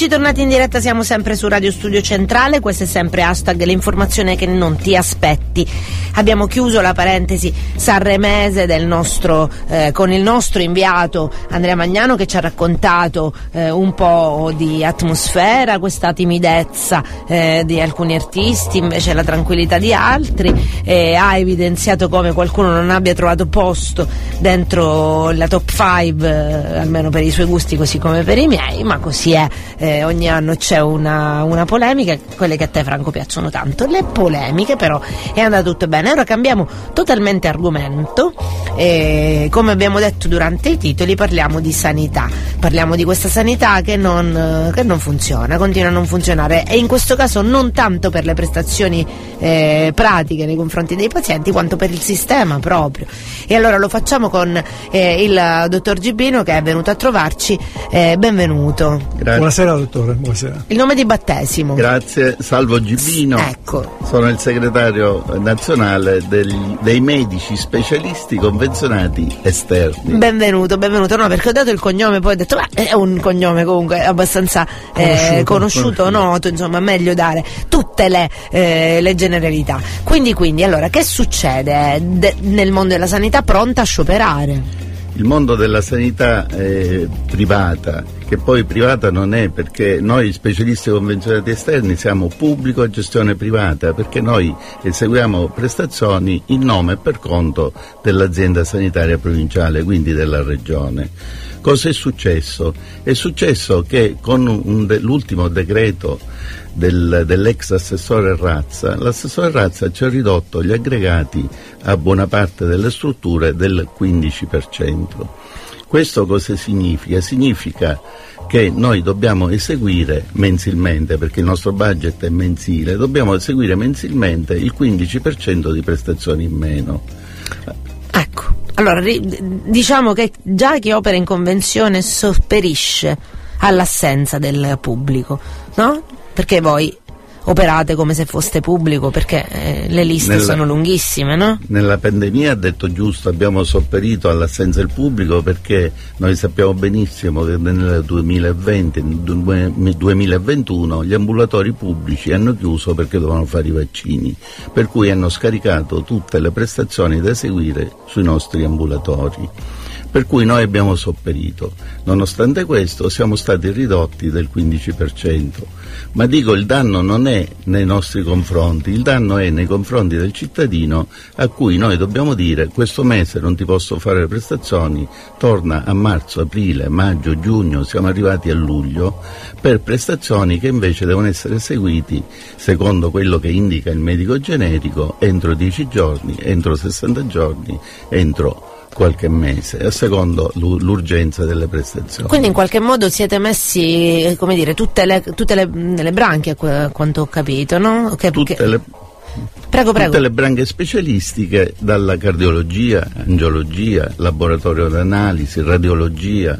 Eccoci tornati in diretta, siamo sempre su Radio Studio Centrale, questo è sempre hashtag l'informazione che non ti aspetti. Abbiamo chiuso la parentesi sanremese nostro, eh, con il nostro inviato Andrea Magnano che ci ha raccontato eh, un po' di atmosfera, questa timidezza eh, di alcuni artisti, invece la tranquillità di altri, e ha evidenziato come qualcuno non abbia trovato posto dentro la top 5, almeno per i suoi gusti così come per i miei, ma così è eh, ogni anno c'è una, una polemica, quelle che a te Franco piacciono tanto, le polemiche però è andato tutto bene. Ora cambiamo totalmente argomento, e, come abbiamo detto durante i titoli parliamo di sanità, parliamo di questa sanità che non, eh, che non funziona, continua a non funzionare e in questo caso non tanto per le prestazioni eh, pratiche nei confronti dei pazienti quanto per il sistema proprio. E allora lo facciamo con eh, il dottor Gibino che è venuto a trovarci, Eh, benvenuto. Grazie. Buonasera dottore, buonasera. Il nome di battesimo. Grazie, Salvo Gibino. Ecco. Sono il segretario nazionale degli- dei medici specialisti convenzionati esterni. Benvenuto, benvenuto. No, perché ho dato il cognome, poi ho detto, beh, è un cognome comunque abbastanza eh, Conosciuto, conosciuto, conosciuto. noto, insomma, meglio dare tutte le, eh, le generalità. Quindi, quindi, allora, che succede eh, de- nel mondo della sanità pronta a scioperare? Il mondo della sanità eh, privata, che poi privata non è perché noi specialisti convenzionati esterni siamo pubblico a gestione privata, perché noi eseguiamo prestazioni in nome e per conto dell'azienda sanitaria provinciale, quindi della regione. Cosa è successo? È successo che con de- l'ultimo decreto del- dell'ex assessore Razza, l'assessore Razza ci ha ridotto gli aggregati a buona parte delle strutture del 15%. Questo cosa significa? Significa che noi dobbiamo eseguire mensilmente, perché il nostro budget è mensile, dobbiamo eseguire mensilmente il 15% di prestazioni in meno. Ecco, allora diciamo che già chi opera in convenzione sopperisce all'assenza del pubblico, no? Perché voi operate come se foste pubblico, perché eh, le liste Nella- sono lunghissime, no? Nella pandemia, ha detto giusto, abbiamo sopperito all'assenza del pubblico perché noi sappiamo benissimo che nel 2020, nel due- 2021 gli ambulatori pubblici hanno chiuso perché dovevano fare i vaccini, per cui hanno scaricato tutte le prestazioni da eseguire sui nostri ambulatori. Per cui noi abbiamo sopperito. Nonostante questo siamo stati ridotti del 15%, ma dico il danno non è nei nostri confronti, il danno è nei confronti del cittadino a cui noi dobbiamo dire questo mese non ti posso fare le prestazioni, torna a marzo, aprile, maggio, giugno, siamo arrivati a luglio, per prestazioni che invece devono essere eseguiti secondo quello che indica il medico generico entro 10 giorni, entro 60 giorni, entro qualche mese, a secondo l'u- l'urgenza delle prestazioni. Quindi in qualche modo siete messi, come dire, tutte le, tutte le, le branche, a quanto ho capito, no? Che- Tutte che- le, Prego, prego. tutte le branche specialistiche, dalla cardiologia, angiologia, laboratorio d'analisi, radiologia,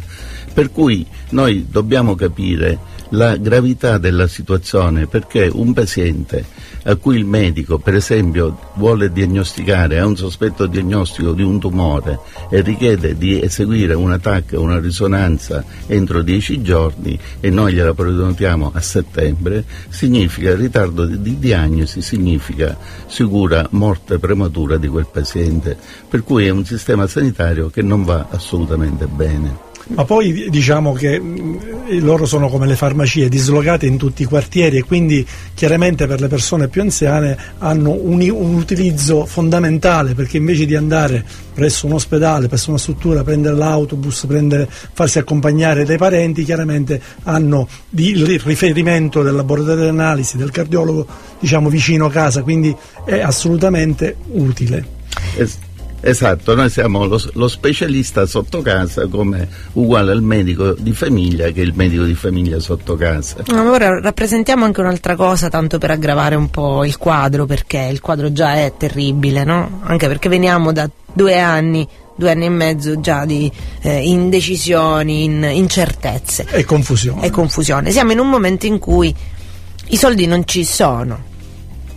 per cui noi dobbiamo capire la gravità della situazione perché un paziente a cui il medico per esempio vuole diagnosticare, ha un sospetto diagnostico di un tumore e richiede di eseguire un attacco una risonanza entro 10 giorni e noi gliela prenotiamo a settembre, significa ritardo di diagnosi, significa sicura morte prematura di quel paziente, per cui è un sistema sanitario che non va assolutamente bene. Ma poi diciamo che mh, loro sono come le farmacie dislocate in tutti i quartieri e quindi chiaramente per le persone più anziane hanno un, un utilizzo fondamentale perché invece di andare presso un ospedale, presso una struttura, prendere l'autobus, prendere- farsi accompagnare dai parenti, chiaramente hanno il riferimento del laboratorio di analisi, del cardiologo diciamo vicino a casa, quindi è assolutamente utile. Es- esatto, noi siamo lo, lo specialista sotto casa come uguale al medico di famiglia che il medico di famiglia sotto casa. Ora rappresentiamo anche un'altra cosa, tanto per aggravare un po' il quadro, perché il quadro già è terribile, no? Anche perché veniamo da due anni, due anni e mezzo già di eh, indecisioni, in- incertezze E confusione. e confusione. Siamo in un momento in cui i soldi non ci sono.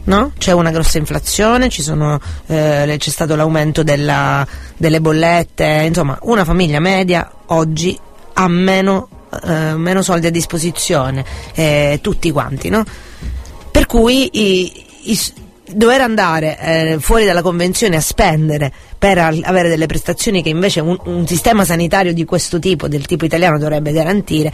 No? C'è una grossa inflazione, sono, eh, c'è stato l'aumento della- delle bollette, insomma una famiglia media oggi ha meno, eh, meno soldi a disposizione, eh, tutti quanti. No? Per cui i- i dover andare eh, fuori dalla convenzione a spendere per avere delle prestazioni che invece un, un sistema sanitario di questo tipo, del tipo italiano, dovrebbe garantire,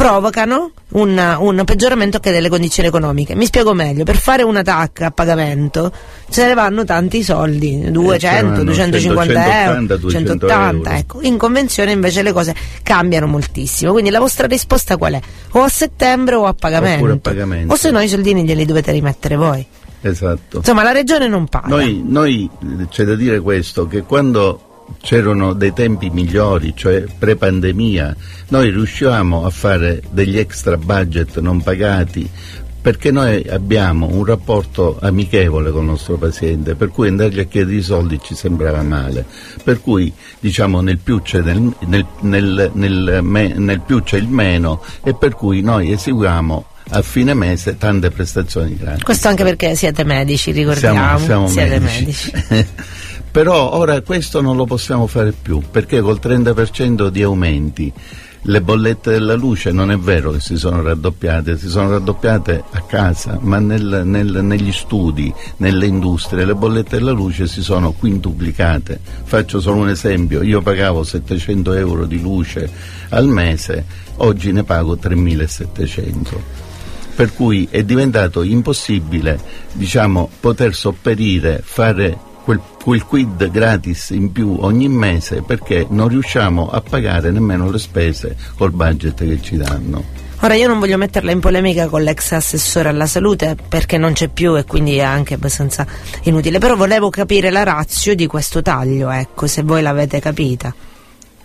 provocano un, un peggioramento anche delle condizioni economiche. Mi spiego meglio, per fare una TAC a pagamento se ne vanno tanti soldi, 200, saranno 250 euro, 180, 200 180, euro. ecco. In convenzione invece le cose cambiano moltissimo, quindi la vostra risposta qual è? O a settembre o a pagamento. A pagamento. O se no i soldini glieli dovete rimettere voi. Esatto. Insomma, la regione non paga. Noi, noi, c'è da dire questo, che quando c'erano dei tempi migliori, cioè pre-pandemia, noi riuscivamo a fare degli extra budget non pagati perché noi abbiamo un rapporto amichevole con il nostro paziente, per cui andargli a chiedere i soldi ci sembrava male. Per cui diciamo nel più c'è, nel, nel- nel- nel me- più c'è il meno e per cui noi eseguiamo a fine mese tante prestazioni grandi. Questo anche perché siete medici, ricordiamo. Siamo, siamo medici. medici. Però ora questo non lo possiamo fare più perché col 30% di aumenti le bollette della luce non è vero che si sono raddoppiate, si sono raddoppiate a casa, ma nel- nel- negli studi, nelle industrie, le bollette della luce si sono quintuplicate. Faccio solo un esempio, io pagavo 700 euro di luce al mese, oggi ne pago 3700 per cui è diventato impossibile diciamo, poter sopperire, fare quel, quid gratis in più ogni mese perché non riusciamo a pagare nemmeno le spese col budget che ci danno. Ora io non voglio metterla in polemica con l'ex assessore alla salute perché non c'è più e quindi è anche abbastanza inutile, però volevo capire la razio di questo taglio, ecco, se voi l'avete capita.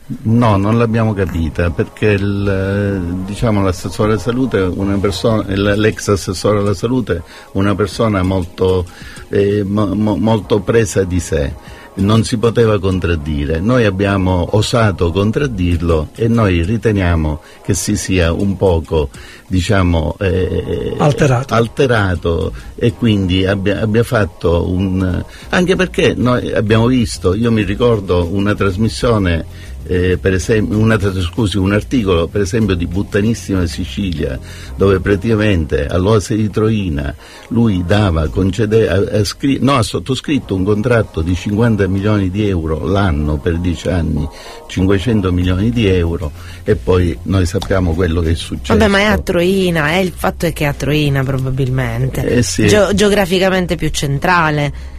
No, non l'abbiamo capita perché il, eh, diciamo, l'assessore alla salute, persona, l'ex assessore alla salute, è una persona molto, eh, mo- molto presa di sé, non si poteva contraddire. Noi abbiamo osato contraddirlo e noi riteniamo che si sia un poco diciamo, eh, Alterato. alterato e quindi abbia, abbia fatto un... anche perché noi abbiamo visto, io mi ricordo una trasmissione eh, per esempio, una, scusi, un articolo per esempio di Buttanissima Sicilia dove praticamente all'Oasi di Troina lui dava, concedeva, ha, scri- no, ha sottoscritto un contratto di 50 milioni di euro l'anno per 10 anni, 500 milioni di euro e poi noi sappiamo quello che è successo. Vabbè ma è a Troina, è il fatto è che è a Troina probabilmente, Eh sì. Geo- geograficamente più centrale.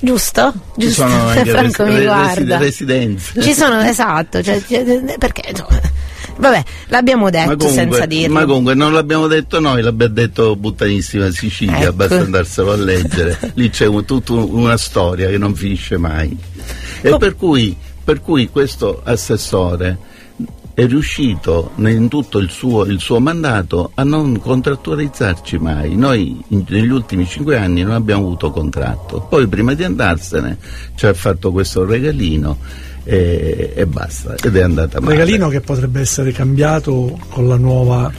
Giusto? Ci Giusto? sono anche Franco resi- mi guarda. residenze. Ci sono, esatto, cioè, cioè, perché insomma, vabbè, l'abbiamo detto comunque, senza dirlo. ma comunque non l'abbiamo detto noi, l'abbiamo detto Buttanissima Sicilia, Ecco. basta andarselo a leggere. Lì c'è un- tutta una storia che non finisce mai. E per cui, per cui questo assessore è riuscito in tutto il suo, il suo mandato a non contrattualizzarci mai. Noi in- negli ultimi cinque anni non abbiamo avuto contratto. Poi prima di andarsene ci ha fatto questo regalino e, e basta. Ed è andata male. Regalino che potrebbe essere cambiato con la nuova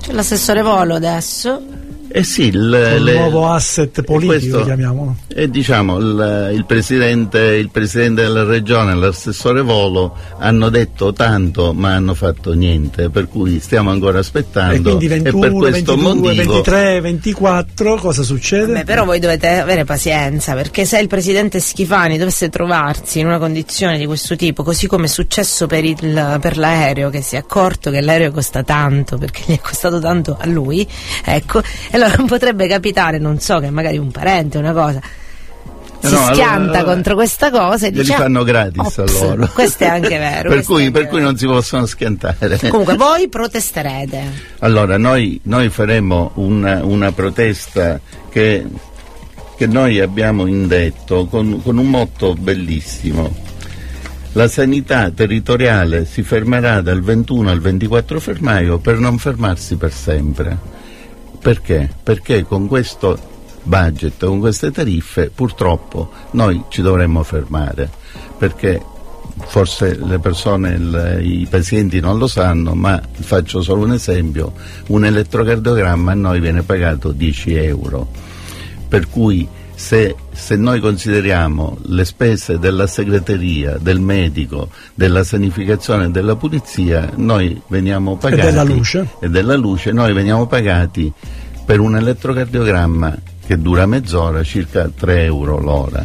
C'è l'assessore Volo adesso. Eh sì, il, le- nuovo asset politico questo- chiamiamolo. E diciamo il, il presidente, il presidente della regione e l'assessore Volo hanno detto tanto ma hanno fatto niente, per cui stiamo ancora E aspettando quindi per 21, questo 22, motivo 23, 24 cosa succede? Beh, però voi dovete avere pazienza, perché se il presidente Schifani dovesse trovarsi in una condizione di questo tipo, così come è successo per, il- per l'aereo, che si è accorto che l'aereo costa tanto, perché gli è costato tanto a lui, ecco, e allora potrebbe capitare, non so, che magari un parente, una cosa, si No, allora- schianta contro questa cosa e dice... fanno "Ah, gratis ops, allora. Questo è anche vero. per, cui, per cui vero. non si possono schiantare. Comunque voi protesterete. Allora, noi, noi faremo una, una protesta che, che noi abbiamo indetto con, con un motto bellissimo. La sanità territoriale si fermerà dal 21 al 24 febbraio per non fermarsi per sempre. Perché? Perché con questo budget, con queste tariffe, purtroppo noi ci dovremmo fermare. Perché forse le persone, il- i pazienti non lo sanno, ma faccio solo un esempio, un elettrocardiogramma a noi viene pagato 10 euro, per cui se, se noi consideriamo le spese della segreteria, del medico, della sanificazione e della pulizia, noi veniamo pagati della luce. e della luce, noi veniamo pagati per un elettrocardiogramma che dura mezz'ora circa 3 euro l'ora.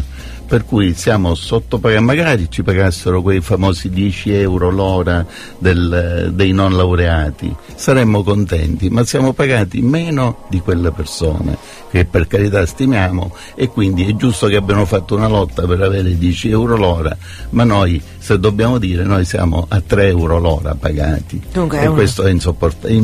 Per cui siamo sottopagati, magari ci pagassero quei famosi 10 euro l'ora del- dei non laureati, saremmo contenti, ma siamo pagati meno di quelle persone che per carità stimiamo e quindi è giusto che abbiano fatto una lotta per avere 10 euro l'ora, ma noi se dobbiamo dire noi siamo a 3 euro l'ora pagati Dunque, e una- questo è insopportabile,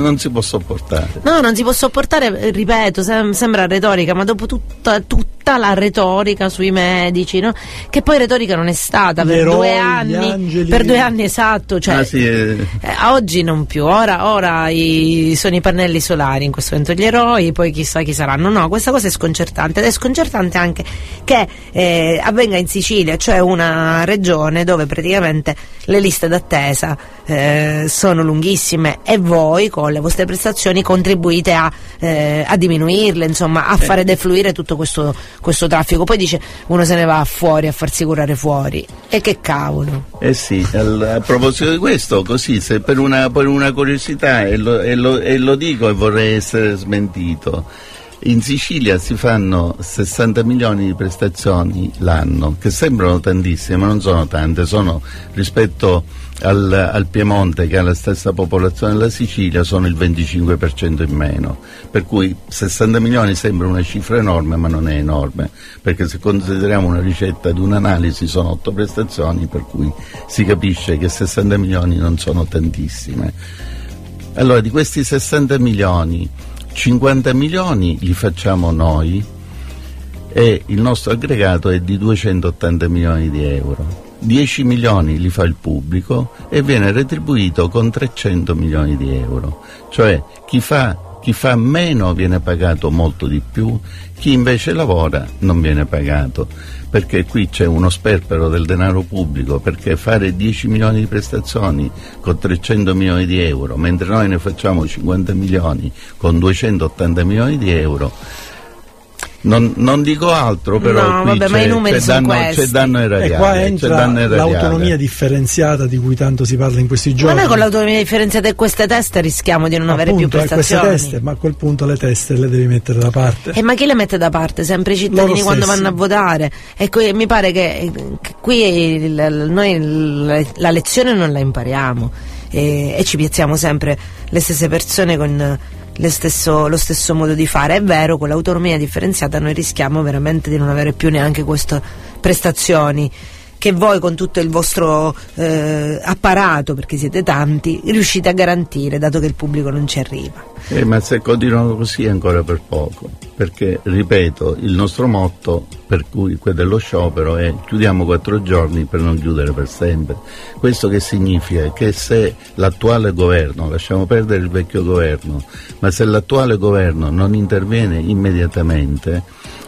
non si può sopportare. No, non si può sopportare, ripeto, sem- sembra retorica, ma dopo tutta, tutta la retorica sui medici, no? che poi retorica non è stata per eroi, due anni, per due anni esatto, cioè, Ah, sì, eh, eh, oggi non più, ora, ora i- sono i pannelli solari, in questo momento gli eroi, poi chissà chi saranno. No, questa cosa è sconcertante ed è sconcertante anche che eh, avvenga in Sicilia, cioè una regione dove praticamente le liste d'attesa eh, sono lunghissime e voi con le vostre prestazioni contribuite a, eh, a diminuirle, insomma, a fare defluire tutto questo, questo traffico. Poi dice uno se ne va fuori a farsi curare fuori. E che cavolo. Eh sì, a proposito di questo, così se per una, per una curiosità, e lo, e lo- e lo dico e vorrei essere smentito, in Sicilia si fanno 60 milioni di prestazioni l'anno, che sembrano tantissime, ma non sono tante, sono rispetto al, al Piemonte che ha la stessa popolazione della Sicilia, sono il 25% in meno, per cui 60 milioni sembra una cifra enorme, ma non è enorme, perché se consideriamo una ricetta di un'analisi sono 8 prestazioni, per cui si capisce che 60 milioni non sono tantissime. Allora, di questi 60 milioni, 50 milioni li facciamo noi e il nostro aggregato è di 280 milioni di euro. 10 milioni li fa il pubblico e viene retribuito con 300 milioni di euro. Cioè chi fa, chi fa meno viene pagato molto di più, chi invece lavora non viene pagato. Perché qui c'è uno sperpero del denaro pubblico, perché fare 10 milioni di prestazioni con 300 milioni di euro, mentre noi ne facciamo 50 milioni con 280 milioni di euro, Non, non dico altro, però No, qui vabbè, ma c'è, i numeri c'è sono danno, c'è danno E erariale. qua c'è entra danno erariale. l'autonomia differenziata di cui tanto si parla in questi Ma giorni. noi con l'autonomia differenziata e queste teste rischiamo di non avere più Appunto, eh, queste prestazioni. teste, ma a quel punto le teste le devi mettere da parte. E ma chi le mette da parte? Sempre i cittadini quando vanno a votare. E qui- mi pare che, che qui il- noi la lezione non la impariamo e, e ci piazziamo sempre le stesse persone con stesso- lo stesso modo di fare. È vero, con l'autonomia differenziata noi rischiamo veramente di non avere più neanche queste prestazioni che voi con tutto il vostro eh, apparato, perché siete tanti, riuscite a garantire, dato che il pubblico non ci arriva. Eh, ma se continuano così ancora per poco, perché ripeto, il nostro motto per cui quello dello sciopero è chiudiamo quattro giorni per non chiudere per sempre. Questo che significa? Che se l'attuale governo, lasciamo perdere il vecchio governo, ma se l'attuale governo non interviene immediatamente,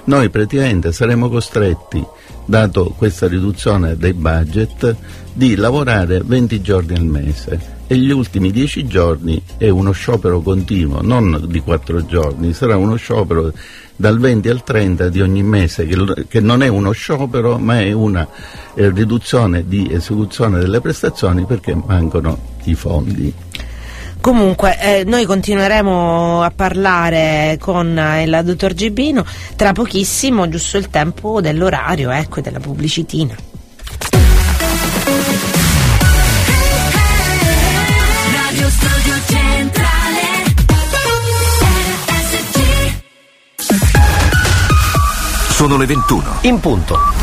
noi praticamente saremo costretti, dato questa riduzione dei budget, di lavorare 20 giorni al mese e gli ultimi 10 giorni è uno sciopero continuo, non di 4 giorni, sarà uno sciopero dal 20 al 30 di ogni mese, che, che non è uno sciopero ma è una eh, riduzione di esecuzione delle prestazioni perché mancano i fondi. Comunque, eh, noi continueremo a parlare con eh, il dottor Gibino tra pochissimo, giusto il tempo dell'orario, ecco, e della pubblicitina. Radio Studio Centrale RSC Sono le 21. In punto.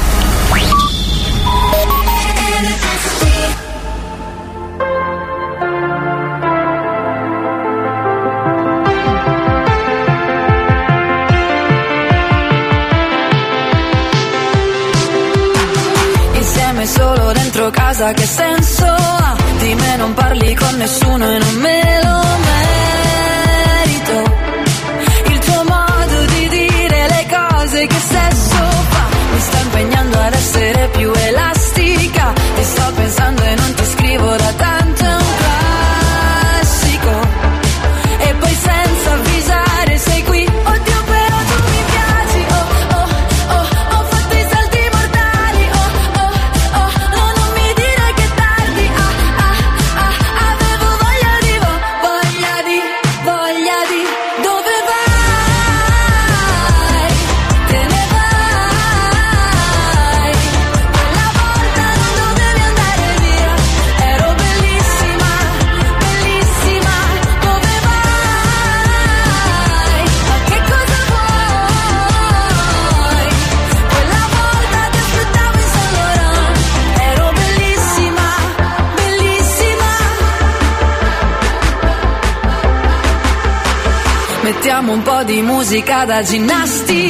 Dentro casa che senso ha? Di me non parli con nessuno e non me lo merito. Il tuo modo di dire le cose che stesso fa? Mi sta impegnando ad essere più elastica. Ti sto pensando e non ti scrivo da tanto po' di musica da ginnastica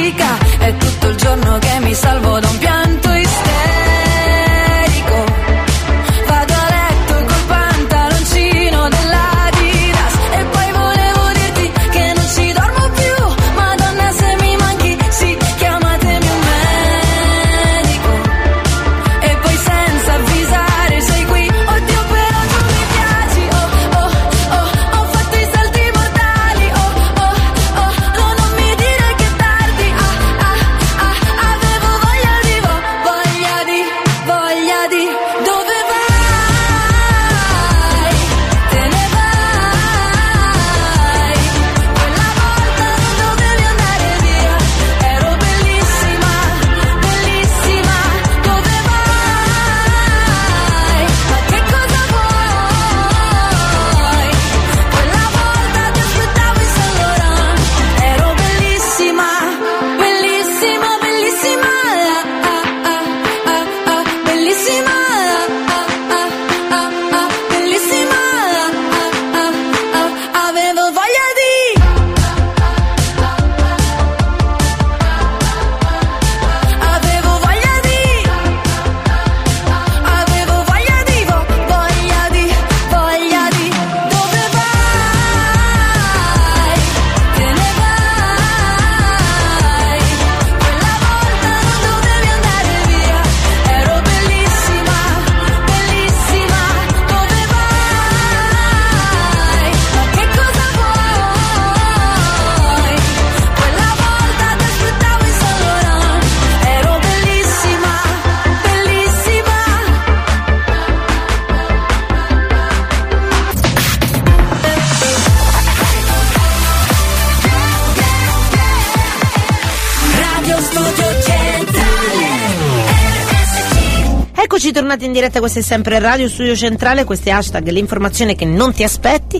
Eccoci tornati in diretta, questo è sempre Radio Studio Centrale, questo è hashtag l'informazione che non ti aspetti.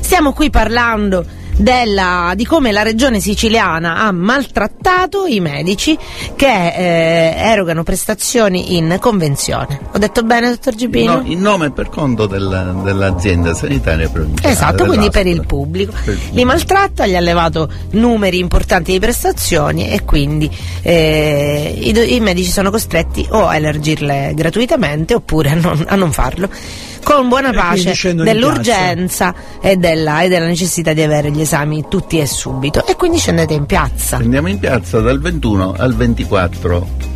Stiamo qui parlando della- di come la regione siciliana ha maltrattato i medici che eh, erogano prestazioni in convenzione. Ho detto bene, dottor Gibino? No, in nome e per conto della- dell'azienda sanitaria provinciale. Esatto, quindi per il pubblico. Per. Li maltratta, gli ha levato numeri importanti di prestazioni e quindi eh, i, i medici sono costretti o a elargirle gratuitamente oppure a non, a non farlo. Con buona pace dell'urgenza e della, e della necessità di avere gli esami tutti e subito. E quindi scendete in piazza. Andiamo in piazza dal 21 al 24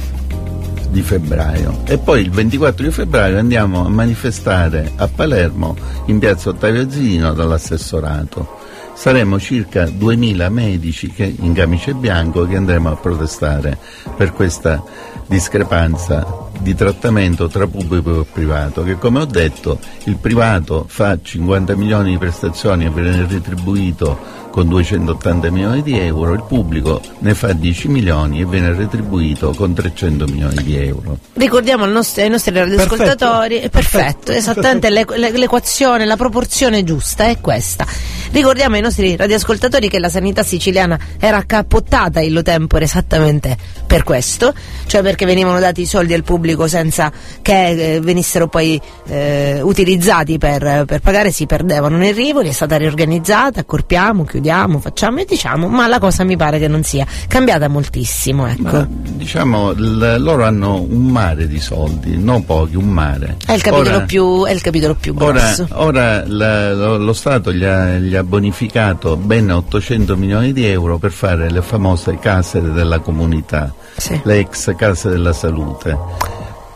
di febbraio e poi il 24 di febbraio andiamo a manifestare a Palermo in piazza Ottavio Zino dall'assessorato. Saremo circa 2000 medici che, in camice bianco che andremo a protestare per questa discrepanza di trattamento tra pubblico e privato che come ho detto il privato fa 50 milioni di prestazioni e viene retribuito con 280 milioni di euro, il pubblico ne fa 10 milioni e viene retribuito con 300 milioni di euro. Ricordiamo al nostro- ai nostri radioascoltatori, perfetto, esattamente l'e- l'e- l'equazione, la proporzione giusta è questa. Ricordiamo ai nostri radioascoltatori che la sanità siciliana era cappottata illo tempore esattamente per questo, cioè perché venivano dati i soldi al pubblico senza che eh, venissero poi eh, utilizzati per, per pagare, si perdevano nei rivoli, è stata riorganizzata, accorpiamo, chiudiamo, facciamo e diciamo, ma la cosa mi pare che non sia cambiata moltissimo, ecco. Ma, diciamo, l- loro hanno un mare di soldi, non pochi, un mare. È il capitolo, Ora- più, è il capitolo più Ora, grosso. ora la- lo, lo Stato gli ha, gli ha bonificato ben 800 milioni di euro per fare le famose case della comunità, Sì. le ex case della salute,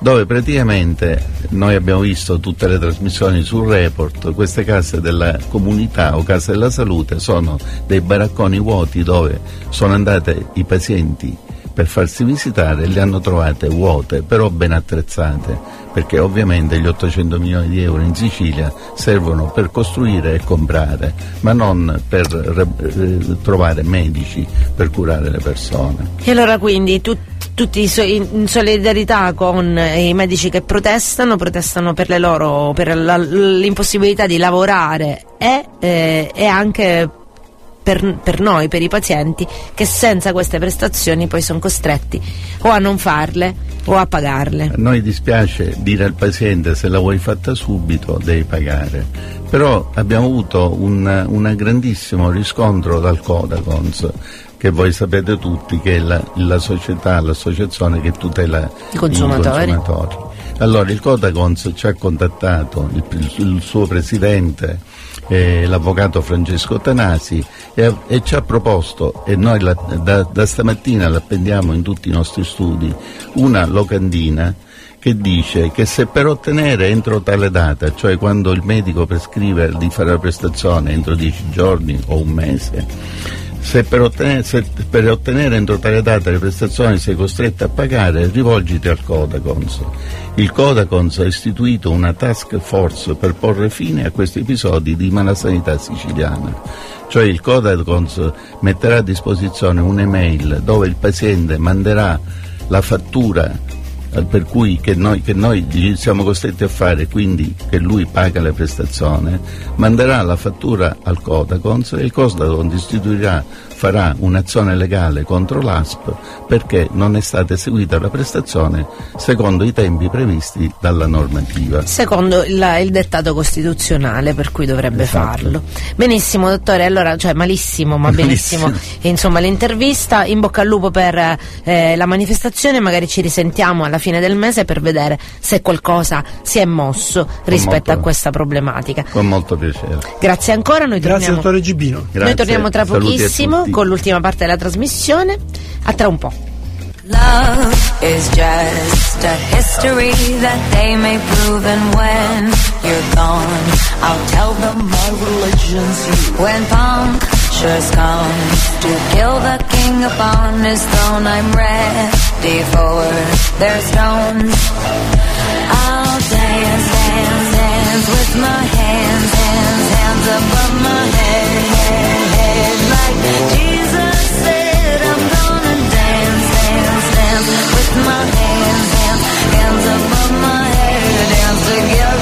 dove praticamente noi abbiamo visto tutte le trasmissioni sul report, queste case della comunità o case della salute sono dei baracconi vuoti dove sono andate i pazienti per farsi visitare e le hanno trovate vuote, però ben attrezzate, perché ovviamente gli 800 milioni di euro in Sicilia servono per costruire e comprare, ma non per eh, trovare medici per curare le persone. E allora quindi tu- tutti in solidarietà con eh, i medici che protestano, protestano per, loro, per l'impossibilità di lavorare e, eh, e anche per, per noi, per i pazienti, che senza queste prestazioni poi sono costretti o a non farle o a pagarle. A noi dispiace dire al paziente se la vuoi fatta subito devi pagare, però abbiamo avuto un grandissimo riscontro dal Codacons che voi sapete tutti che è la, la società, l'associazione che tutela I consumatori. consumatori. Allora il Codacons ci ha contattato, il, il suo presidente, eh, l'avvocato Francesco Tanasi, e, e ci ha proposto, e noi la- da, da stamattina l'appendiamo in tutti i nostri studi, una locandina che dice che se per ottenere entro tale data, cioè quando il medico prescrive di fare la prestazione entro dieci giorni o un mese, se per, ottenere, se per ottenere entro tale data le prestazioni sei costretto a pagare, rivolgiti al Codacons. Il Codacons ha istituito una task force per porre fine a questi episodi di malasanità siciliana. Cioè il Codacons metterà a disposizione un'email dove il paziente manderà la fattura per cui che noi, che noi siamo costretti a fare, quindi che lui paga la prestazione, manderà la fattura al Codacons e il Codacons istituirà, farà un'azione legale contro l'ASP perché non è stata eseguita la prestazione secondo i tempi previsti dalla normativa. Secondo il, il dettato costituzionale per cui dovrebbe Esatto. farlo. Benissimo dottore, allora, cioè malissimo, ma benissimo. Malissimo. Insomma l'intervista, in bocca al lupo per eh, la manifestazione, magari ci risentiamo alla fine del mese per vedere se qualcosa si è mosso rispetto molto- a questa problematica. Con molto piacere. Grazie ancora, noi Grazie torniamo, dottore Gibino. noi Grazie, torniamo tra saluti a pochissimo tutti. Con l'ultima parte della trasmissione. A tra un po'. Love is just a history that they may prove, and when you're gone, I'll tell them my religion's you. When punctures come to kill the king upon his throne, I'm ready for their stones. I'll dance, dance, dance with my hands, hands, hands above hands, hands above my head, hands together.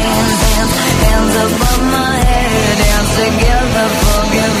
hands, above my head. Dance together, forgive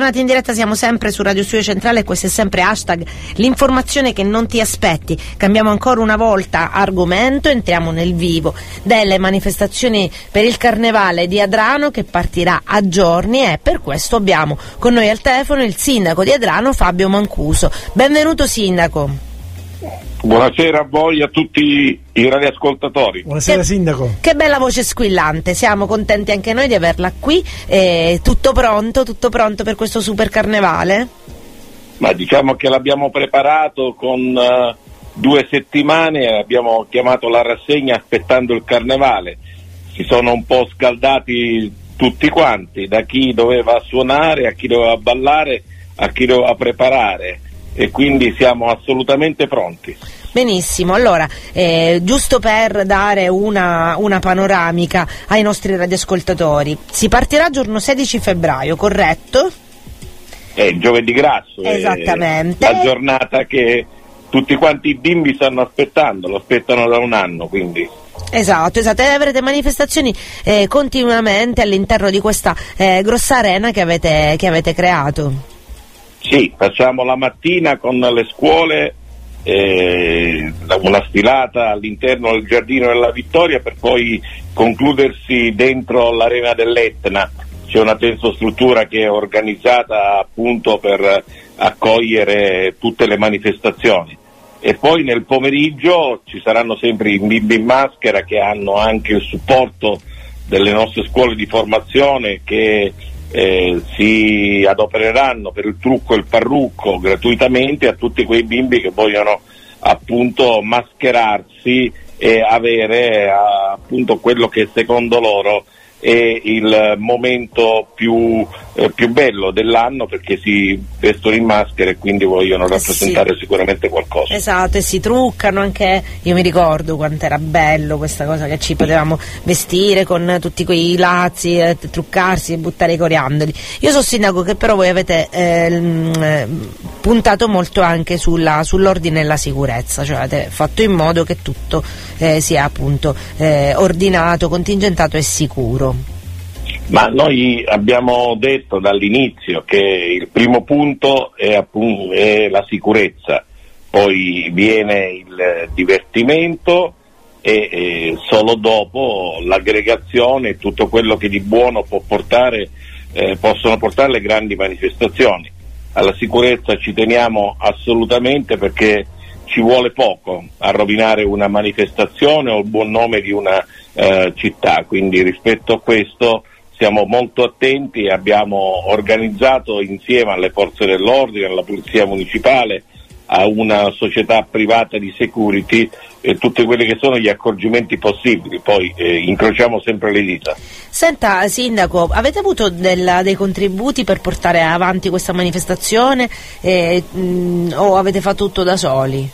RSC Eccoci tornati in diretta, siamo sempre su Radio Studio Centrale e questo è sempre hashtag l'informazione che non ti aspetti. Cambiamo ancora una volta argomento, entriamo nel vivo delle manifestazioni per il carnevale di Adrano che partirà a giorni e per questo abbiamo con noi al telefono il sindaco di Adrano Fabio Mancuso. Benvenuto sindaco. Buonasera a voi e a tutti i radioascoltatori. Buonasera Che- Sindaco. Che bella voce squillante, siamo contenti anche noi di averla qui. Eh, tutto pronto, tutto pronto per questo super carnevale? Ma diciamo che l'abbiamo preparato con eh, due settimane, abbiamo chiamato la rassegna aspettando il carnevale. Si sono un po' scaldati tutti quanti, da chi doveva suonare, a chi doveva ballare, a chi doveva preparare e quindi siamo assolutamente pronti. Benissimo, allora, eh, giusto per dare una, una panoramica ai nostri radioascoltatori, si partirà giorno 16 febbraio, corretto? È giovedì grasso, è Esattamente. la giornata che tutti quanti i bimbi stanno aspettando, lo aspettano da un anno, quindi Esatto, esatto, e avrete manifestazioni eh, continuamente all'interno di questa eh, grossa arena che avete, che avete creato. Sì, facciamo la mattina con le scuole eh, una sfilata all'interno del giardino della Vittoria per poi concludersi dentro l'arena dell'Etna. C'è una tensostruttura che è organizzata appunto per accogliere tutte le manifestazioni. E poi nel pomeriggio ci saranno sempre i bimbi in maschera che hanno anche il supporto delle nostre scuole di formazione che eh, si adopereranno per il trucco e il parrucco gratuitamente a tutti quei bimbi che vogliono appunto mascherarsi e avere appunto quello che secondo loro è il momento più, eh, più bello dell'anno perché si vestono in maschera e quindi vogliono rappresentare sicuramente qualcosa. Esatto, e si truccano anche, io mi ricordo quanto era bello questa cosa che ci potevamo vestire con tutti quei lazzi, eh, truccarsi e buttare i coriandoli. Io so sindaco che però voi avete eh, l- eh, puntato molto anche sulla- sull'ordine e la sicurezza, cioè avete fatto in modo che tutto eh, sia appunto eh, ordinato, contingentato e sicuro. Ma noi abbiamo detto dall'inizio che il primo punto è, è la sicurezza, poi viene il divertimento e, e solo dopo l'aggregazione e tutto quello che di buono può portare, eh, possono portare le grandi manifestazioni. Alla sicurezza ci teniamo assolutamente perché ci vuole poco a rovinare una manifestazione o il buon nome di una eh, città, quindi rispetto a questo stiamo molto attenti e abbiamo organizzato insieme alle forze dell'ordine, alla Polizia Municipale, a una società privata di security eh, tutti quelli che sono gli accorgimenti possibili, poi eh, incrociamo sempre le dita. Senta Sindaco, avete avuto della- dei contributi per portare avanti questa manifestazione eh, mh, o avete fatto tutto da soli?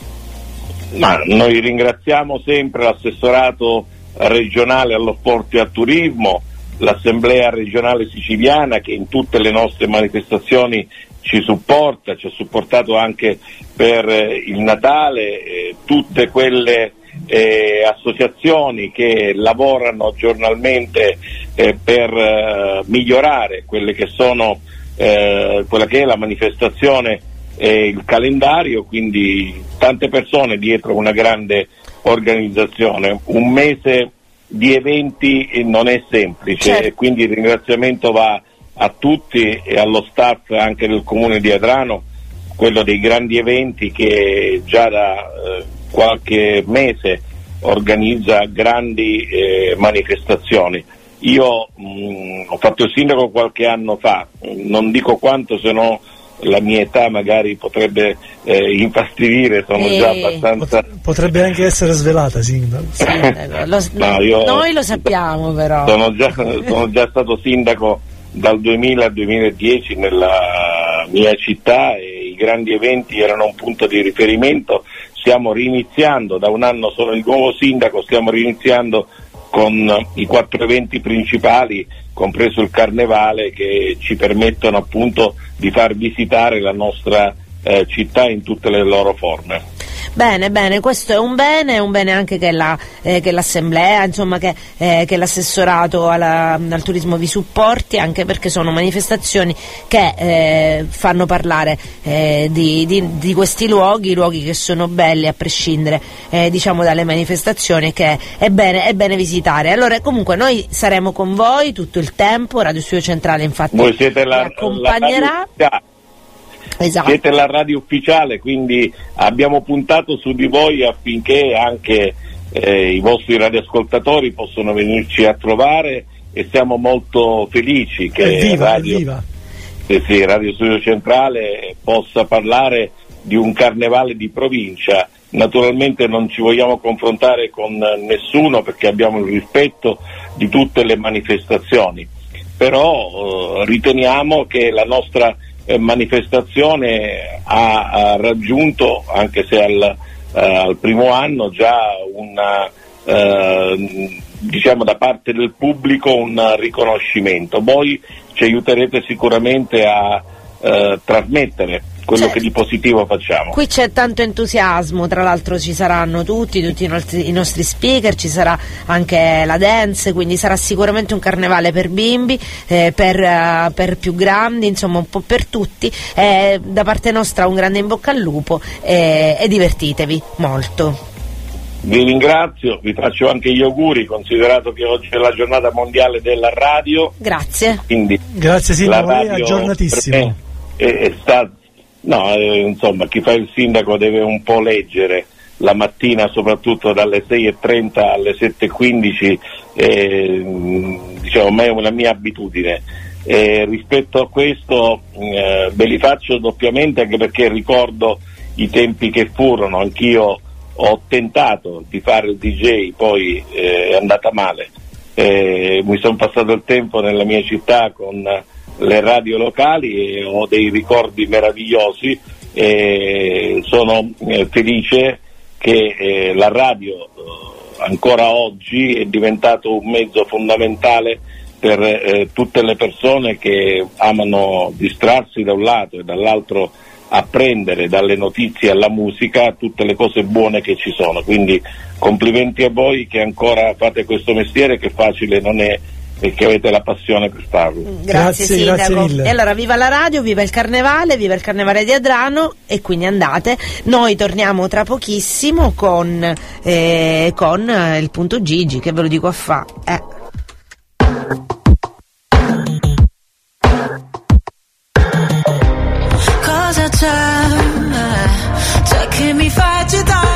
Ma noi ringraziamo sempre l'assessorato regionale allo sport e al turismo, l'assemblea regionale siciliana che in tutte le nostre manifestazioni ci supporta, ci ha supportato anche per eh, il Natale, eh, tutte quelle eh, associazioni che lavorano giornalmente eh, per eh, migliorare quelle che sono, eh, quella che è la manifestazione e il calendario, quindi tante persone dietro una grande organizzazione. Un mese di eventi eh, non è semplice Certo. e quindi il ringraziamento va a tutti e allo staff anche del comune di Adrano, quello dei grandi eventi che già da eh, qualche mese organizza grandi eh, manifestazioni. Io mh, ho fatto il sindaco qualche anno fa, non dico quanto se no la mia età magari potrebbe eh, infastidire, sono già Eh, abbastanza... Potrebbe anche essere svelata, Sindaco. Sindaco, lo- No, io- Noi lo sappiamo però. Sono già, sono già stato sindaco dal 2000 al 2010 nella mia città e i grandi eventi erano un punto di riferimento. Stiamo riniziando, da un anno sono il nuovo sindaco, stiamo riniziando con i quattro eventi principali, compreso il carnevale, che ci permettono appunto di far visitare la nostra eh, città in tutte le loro forme. Bene, bene, questo è un bene, è un bene anche che, la- eh, che l'assemblea, insomma che, eh, che l'assessorato alla- al turismo vi supporti, anche perché sono manifestazioni che eh, fanno parlare eh, di, di- di questi luoghi, luoghi che sono belli a prescindere eh, diciamo dalle manifestazioni che è bene, è bene visitare. Allora comunque noi saremo con voi tutto il tempo, Radio Studio Centrale infatti vi accompagnerà. Esatto. Siete la radio ufficiale, quindi abbiamo puntato su di voi affinché anche eh, i vostri radioascoltatori possano venirci a trovare e siamo molto felici che Evviva, radio, evviva. eh sì, Radio Studio Centrale possa parlare di un carnevale di provincia. Naturalmente non ci vogliamo confrontare con nessuno perché abbiamo il rispetto di tutte le manifestazioni, però eh, riteniamo che la nostra eh, manifestazione ha, ha raggiunto, anche se al, eh, al primo anno, già una, eh, diciamo da parte del pubblico un riconoscimento. Voi ci aiuterete sicuramente a eh, trasmettere quello Certo. che di positivo facciamo. Qui c'è tanto entusiasmo, tra l'altro ci saranno tutti, tutti i nostri, i nostri speaker, ci sarà anche la dance, quindi sarà sicuramente un carnevale per bimbi, eh, per, eh, per più grandi, insomma un po' per tutti. Eh, da parte nostra un grande in bocca al lupo eh, e divertitevi molto. Vi ringrazio, vi faccio anche gli auguri, considerato che oggi è la giornata mondiale della radio, Grazie. quindi Grazie è radio aggiornatissimo. è, è sta- no, eh, insomma, chi fa il sindaco deve un po' leggere la mattina, soprattutto dalle 6.30 alle 7.15, eh, mh, diciamo, è una mia abitudine. E rispetto a questo eh, ve li faccio doppiamente anche perché ricordo i tempi che furono, anch'io ho tentato di fare il DJ, poi eh, è andata male. Eh, mi sono passato il tempo nella mia città con le radio locali e ho dei ricordi meravigliosi e sono eh, felice che eh, la radio eh, ancora oggi è diventato un mezzo fondamentale per tutte le persone che amano distrarsi da un lato e dall'altro apprendere dalle notizie alla musica tutte le cose buone che ci sono. Quindi complimenti a voi che ancora fate questo mestiere che facile non è e che avete la passione per farlo. Grazie, Grazie, Sindaco. grazie mille. E allora viva la radio, viva il carnevale, viva il carnevale di Adrano e quindi andate. Noi torniamo tra pochissimo con, eh, con eh, il punto Gigi che ve lo dico a fa. Eh. Cosa c'è? C'è che mi fa agitare?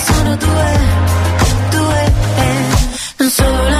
sono due, due, eh. solamente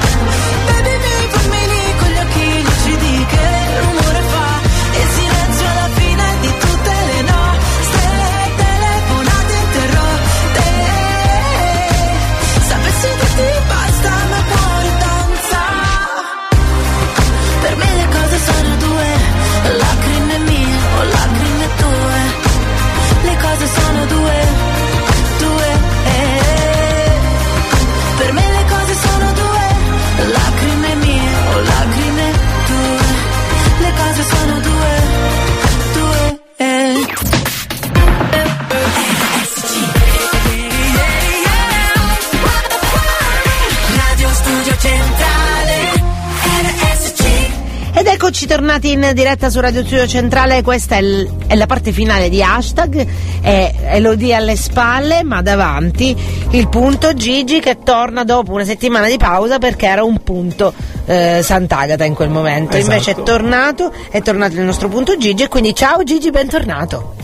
Eccoci tornati in diretta su Radio Studio Centrale, questa è, l- è la parte finale di hashtag, è Elodie alle spalle, ma davanti il punto Gigi che torna dopo una settimana di pausa perché era un punto eh, Sant'Agata in quel momento, invece è Esatto. tornato, è tornato il nostro punto Gigi e quindi ciao Gigi, bentornato.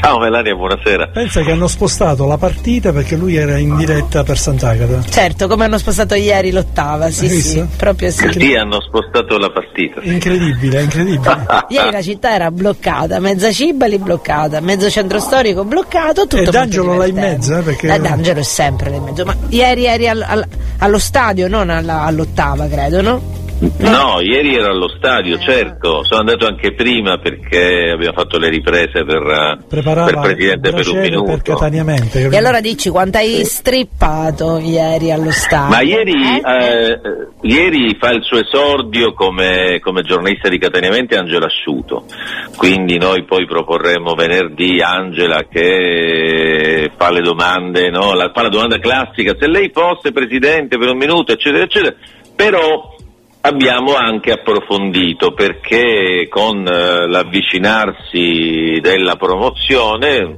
Ciao Melania, buonasera. Pensa che hanno spostato la partita perché lui era in diretta per Sant'Agata. Certo, come hanno spostato ieri l'ottava, sì sì, proprio sì. Sì, hanno spostato la partita. Incredibile, incredibile. Ieri la città era bloccata, mezza Cibali bloccata, mezzo centro storico bloccato, tutto E D'Angelo là in mezzo, eh, perché- Eh, D'Angelo è sempre là in mezzo, ma ieri eri al- al- allo stadio, non alla- all'ottava, credo, no? No, ieri ero allo stadio, certo, sono andato anche prima perché abbiamo fatto le riprese per, eh, Preparava per Presidente per un minuto. per Cataniamente. E allora dici quanto hai strippato ieri allo stadio? Ma ieri, Eh? eh, ieri fa il suo esordio come, come giornalista di Cataniamente Angela Asciuto, quindi noi poi proporremo venerdì Angela che fa le domande, no? la, fa la domanda classica, se lei fosse Presidente per un minuto, eccetera, eccetera, però abbiamo anche approfondito perché con eh, l'avvicinarsi della promozione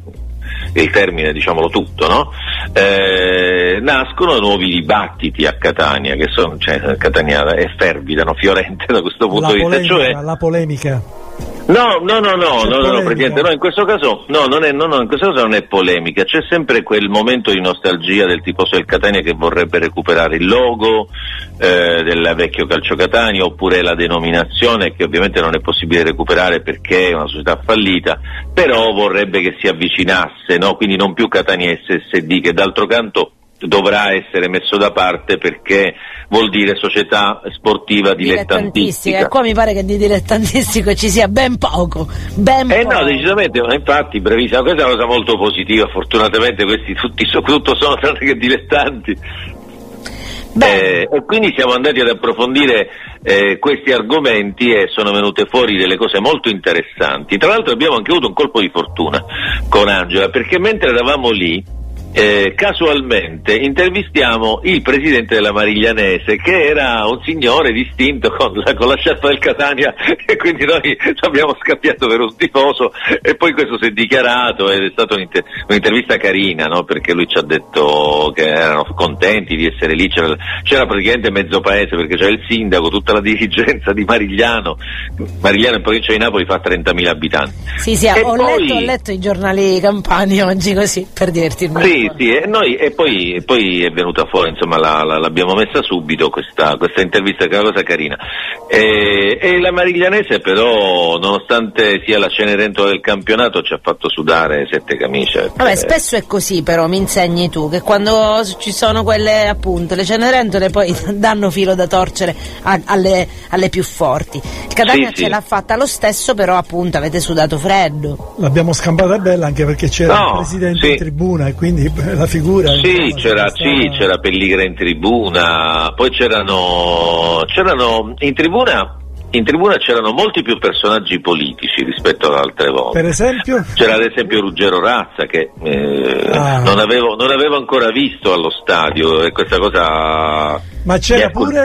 il termine diciamolo tutto, no? Eh, nascono nuovi dibattiti a Catania, che sono, cioè, Catania è fervida, no? fiorente da questo punto la di vista, polemica, cioè la polemica. No, no, no, no, no, no, polemica? Presidente, no, in questo caso, no, non è, no, no, in questo caso non è polemica, c'è sempre quel momento di nostalgia del tifoso del Catania che vorrebbe recuperare il logo eh, del vecchio calcio Catania oppure la denominazione che ovviamente non è possibile recuperare perché è una società fallita, però vorrebbe che si avvicinasse, no? quindi non più Catania SSD che d'altro canto dovrà essere messo da parte perché vuol dire società sportiva dilettantistica. E qua mi pare che di dilettantistico ci sia ben poco, ben Eh poco. no, decisamente, ma infatti, brevissima, questa è una cosa molto positiva, fortunatamente questi tutti soprattutto sono tranne che dilettanti. Eh, e quindi siamo andati ad approfondire eh, questi argomenti e sono venute fuori delle cose molto interessanti. Tra l'altro abbiamo anche avuto un colpo di fortuna con Angela, perché mentre eravamo lì, eh, casualmente intervistiamo il presidente della Mariglianese che era un signore distinto con la, con la sciarpa del Catania e quindi noi abbiamo scappiato per un tifoso e poi questo si è dichiarato ed è stata un'inter- un'intervista carina no? perché lui ci ha detto che erano contenti di essere lì c'era, c'era praticamente mezzo paese perché c'era il sindaco tutta la dirigenza di Marigliano. Marigliano in provincia di Napoli fa 30.000 abitanti. Sì, sì, ho, poi- letto, ho letto i giornali campani oggi così, per dirti il Sì, sì, e, noi, e, poi, poi è venuta fuori, insomma, la- la- l'abbiamo messa subito questa, questa intervista che è una cosa carina. E, e la Mariglianese però, nonostante sia la Cenerentola del campionato, ci ha fatto sudare sette camicie. Vabbè, Eh, spesso è così però, mi insegni tu, che quando ci sono quelle appunto, le cenerentole poi danno filo da torcere a- alle, alle più forti. Il Catania Sì, ce sì. l'ha fatta lo stesso, però appunto avete sudato freddo. L'abbiamo scampata bella anche perché c'era No, il presidente sì. in tribuna e quindi la figura. Sì, c'era, stava- sì, c'era Pelligra in tribuna, poi c'erano, c'erano in tribuna, in tribuna c'erano molti più personaggi politici rispetto ad altre volte. Per esempio? C'era ad esempio Ruggero Razza che eh, Ah. non, avevo, non avevo ancora visto allo stadio e questa cosa Ma c'era pure.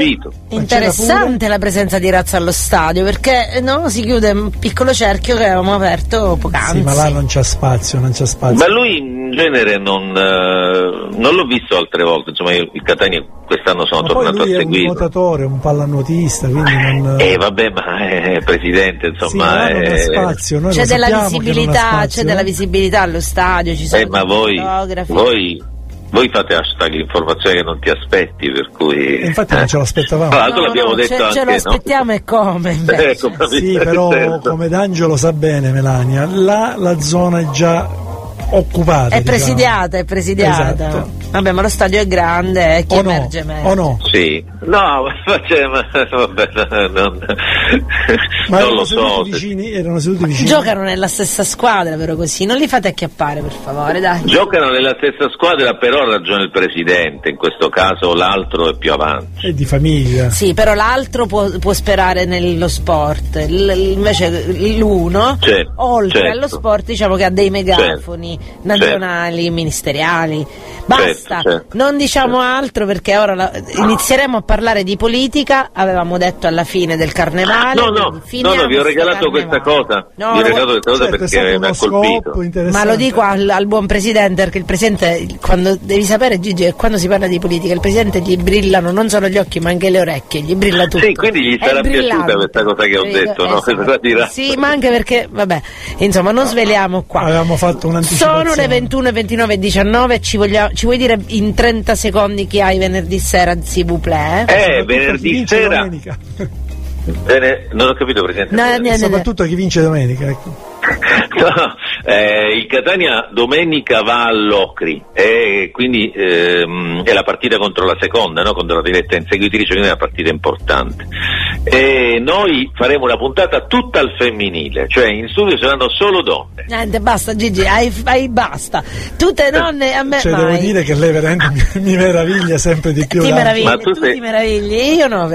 Interessante la presenza di razza allo stadio, perché eh, no, si chiude un piccolo cerchio che avevamo aperto poc'anzi. pure- Sì, ma là non c'è spazio, non c'è spazio. Ma lui in genere non, eh, non l'ho visto altre volte, insomma io il Catania quest'anno sono Ma poi tornato lui a è un seguirlo. nuotatore, un pallanuotista, quindi non. Eh vabbè, ma è presidente, sì, ma insomma. non ha è- spazio. Noi C'è della visibilità, spazio, c'è della eh. visibilità allo stadio, ci sono Eh, ma voi, fotografi. voi, voi fate hashtag l'informazione che non ti aspetti, per cui... Infatti non ce l'aspettavamo. Tra l'altro No, l'abbiamo no, detto ce, anche, ce lo no? aspettiamo e come invece. Ecco, proprio Sì, però senso. come D'Angelo sa bene, Melania, là la zona è già occupata. È diciamo. presidiata, è presidiata. Esatto. Vabbè, ma lo stadio è grande, eh, chi O no? emerge meglio. O no? Sì, no, ma, cioè, ma vabbè, non, Ma non lo so. vicini, erano seduti vicini. Giocano nella stessa squadra, però così. Non li fate acchiappare, per favore, dai. Giocano nella stessa squadra, però ha ragione il presidente, in questo caso l'altro è più avanti. È di famiglia. Sì, però l'altro può, può sperare nello sport, L- invece l'uno, Certo, oltre certo. allo sport, diciamo che ha dei megafoni nazionali, ministeriali. Basta, Certo, certo. non diciamo altro perché ora la- inizieremo a parlare di politica, avevamo detto alla fine del carnevale. No, no, no, no, vi ho regalato questa cosa. No, vi ho regalato questa cosa Certo, perché mi ha colpito. Ma lo dico al, al buon presidente perché il presidente, quando devi sapere Gigi, che quando si parla di politica, il presidente gli brillano non solo gli occhi ma anche le orecchie, gli brilla tutto. Sì, quindi gli sarà piaciuta questa cosa che ho detto, no? Esatto. Questa dirà. Sì, ma anche perché, vabbè, insomma, non sveliamo qua. Avevamo fatto un'anticipazione. Sono le 21, 29 e 19, ci, voglia- ci vuoi dire in 30 secondi chi hai venerdì sera, vous plaît? Eh, chi venerdì sera. Bene, non ho capito, Presidente. No, niente. Soprattutto chi vince domenica. Ecco. No, eh, il Catania domenica va all'Ocri e quindi ehm, è la partita contro la seconda, no? contro la diretta inseguitrice, quindi è una partita importante. E noi faremo una puntata tutta al femminile, cioè in studio saranno solo donne. Niente, basta Gigi, hai, hai basta. Tutte donne a me Cioè, mai. devo dire che lei veramente mi, mi meraviglia sempre di più. ti D'Angelo. meravigli, Ma tu tu sei- ti meravigli, io no.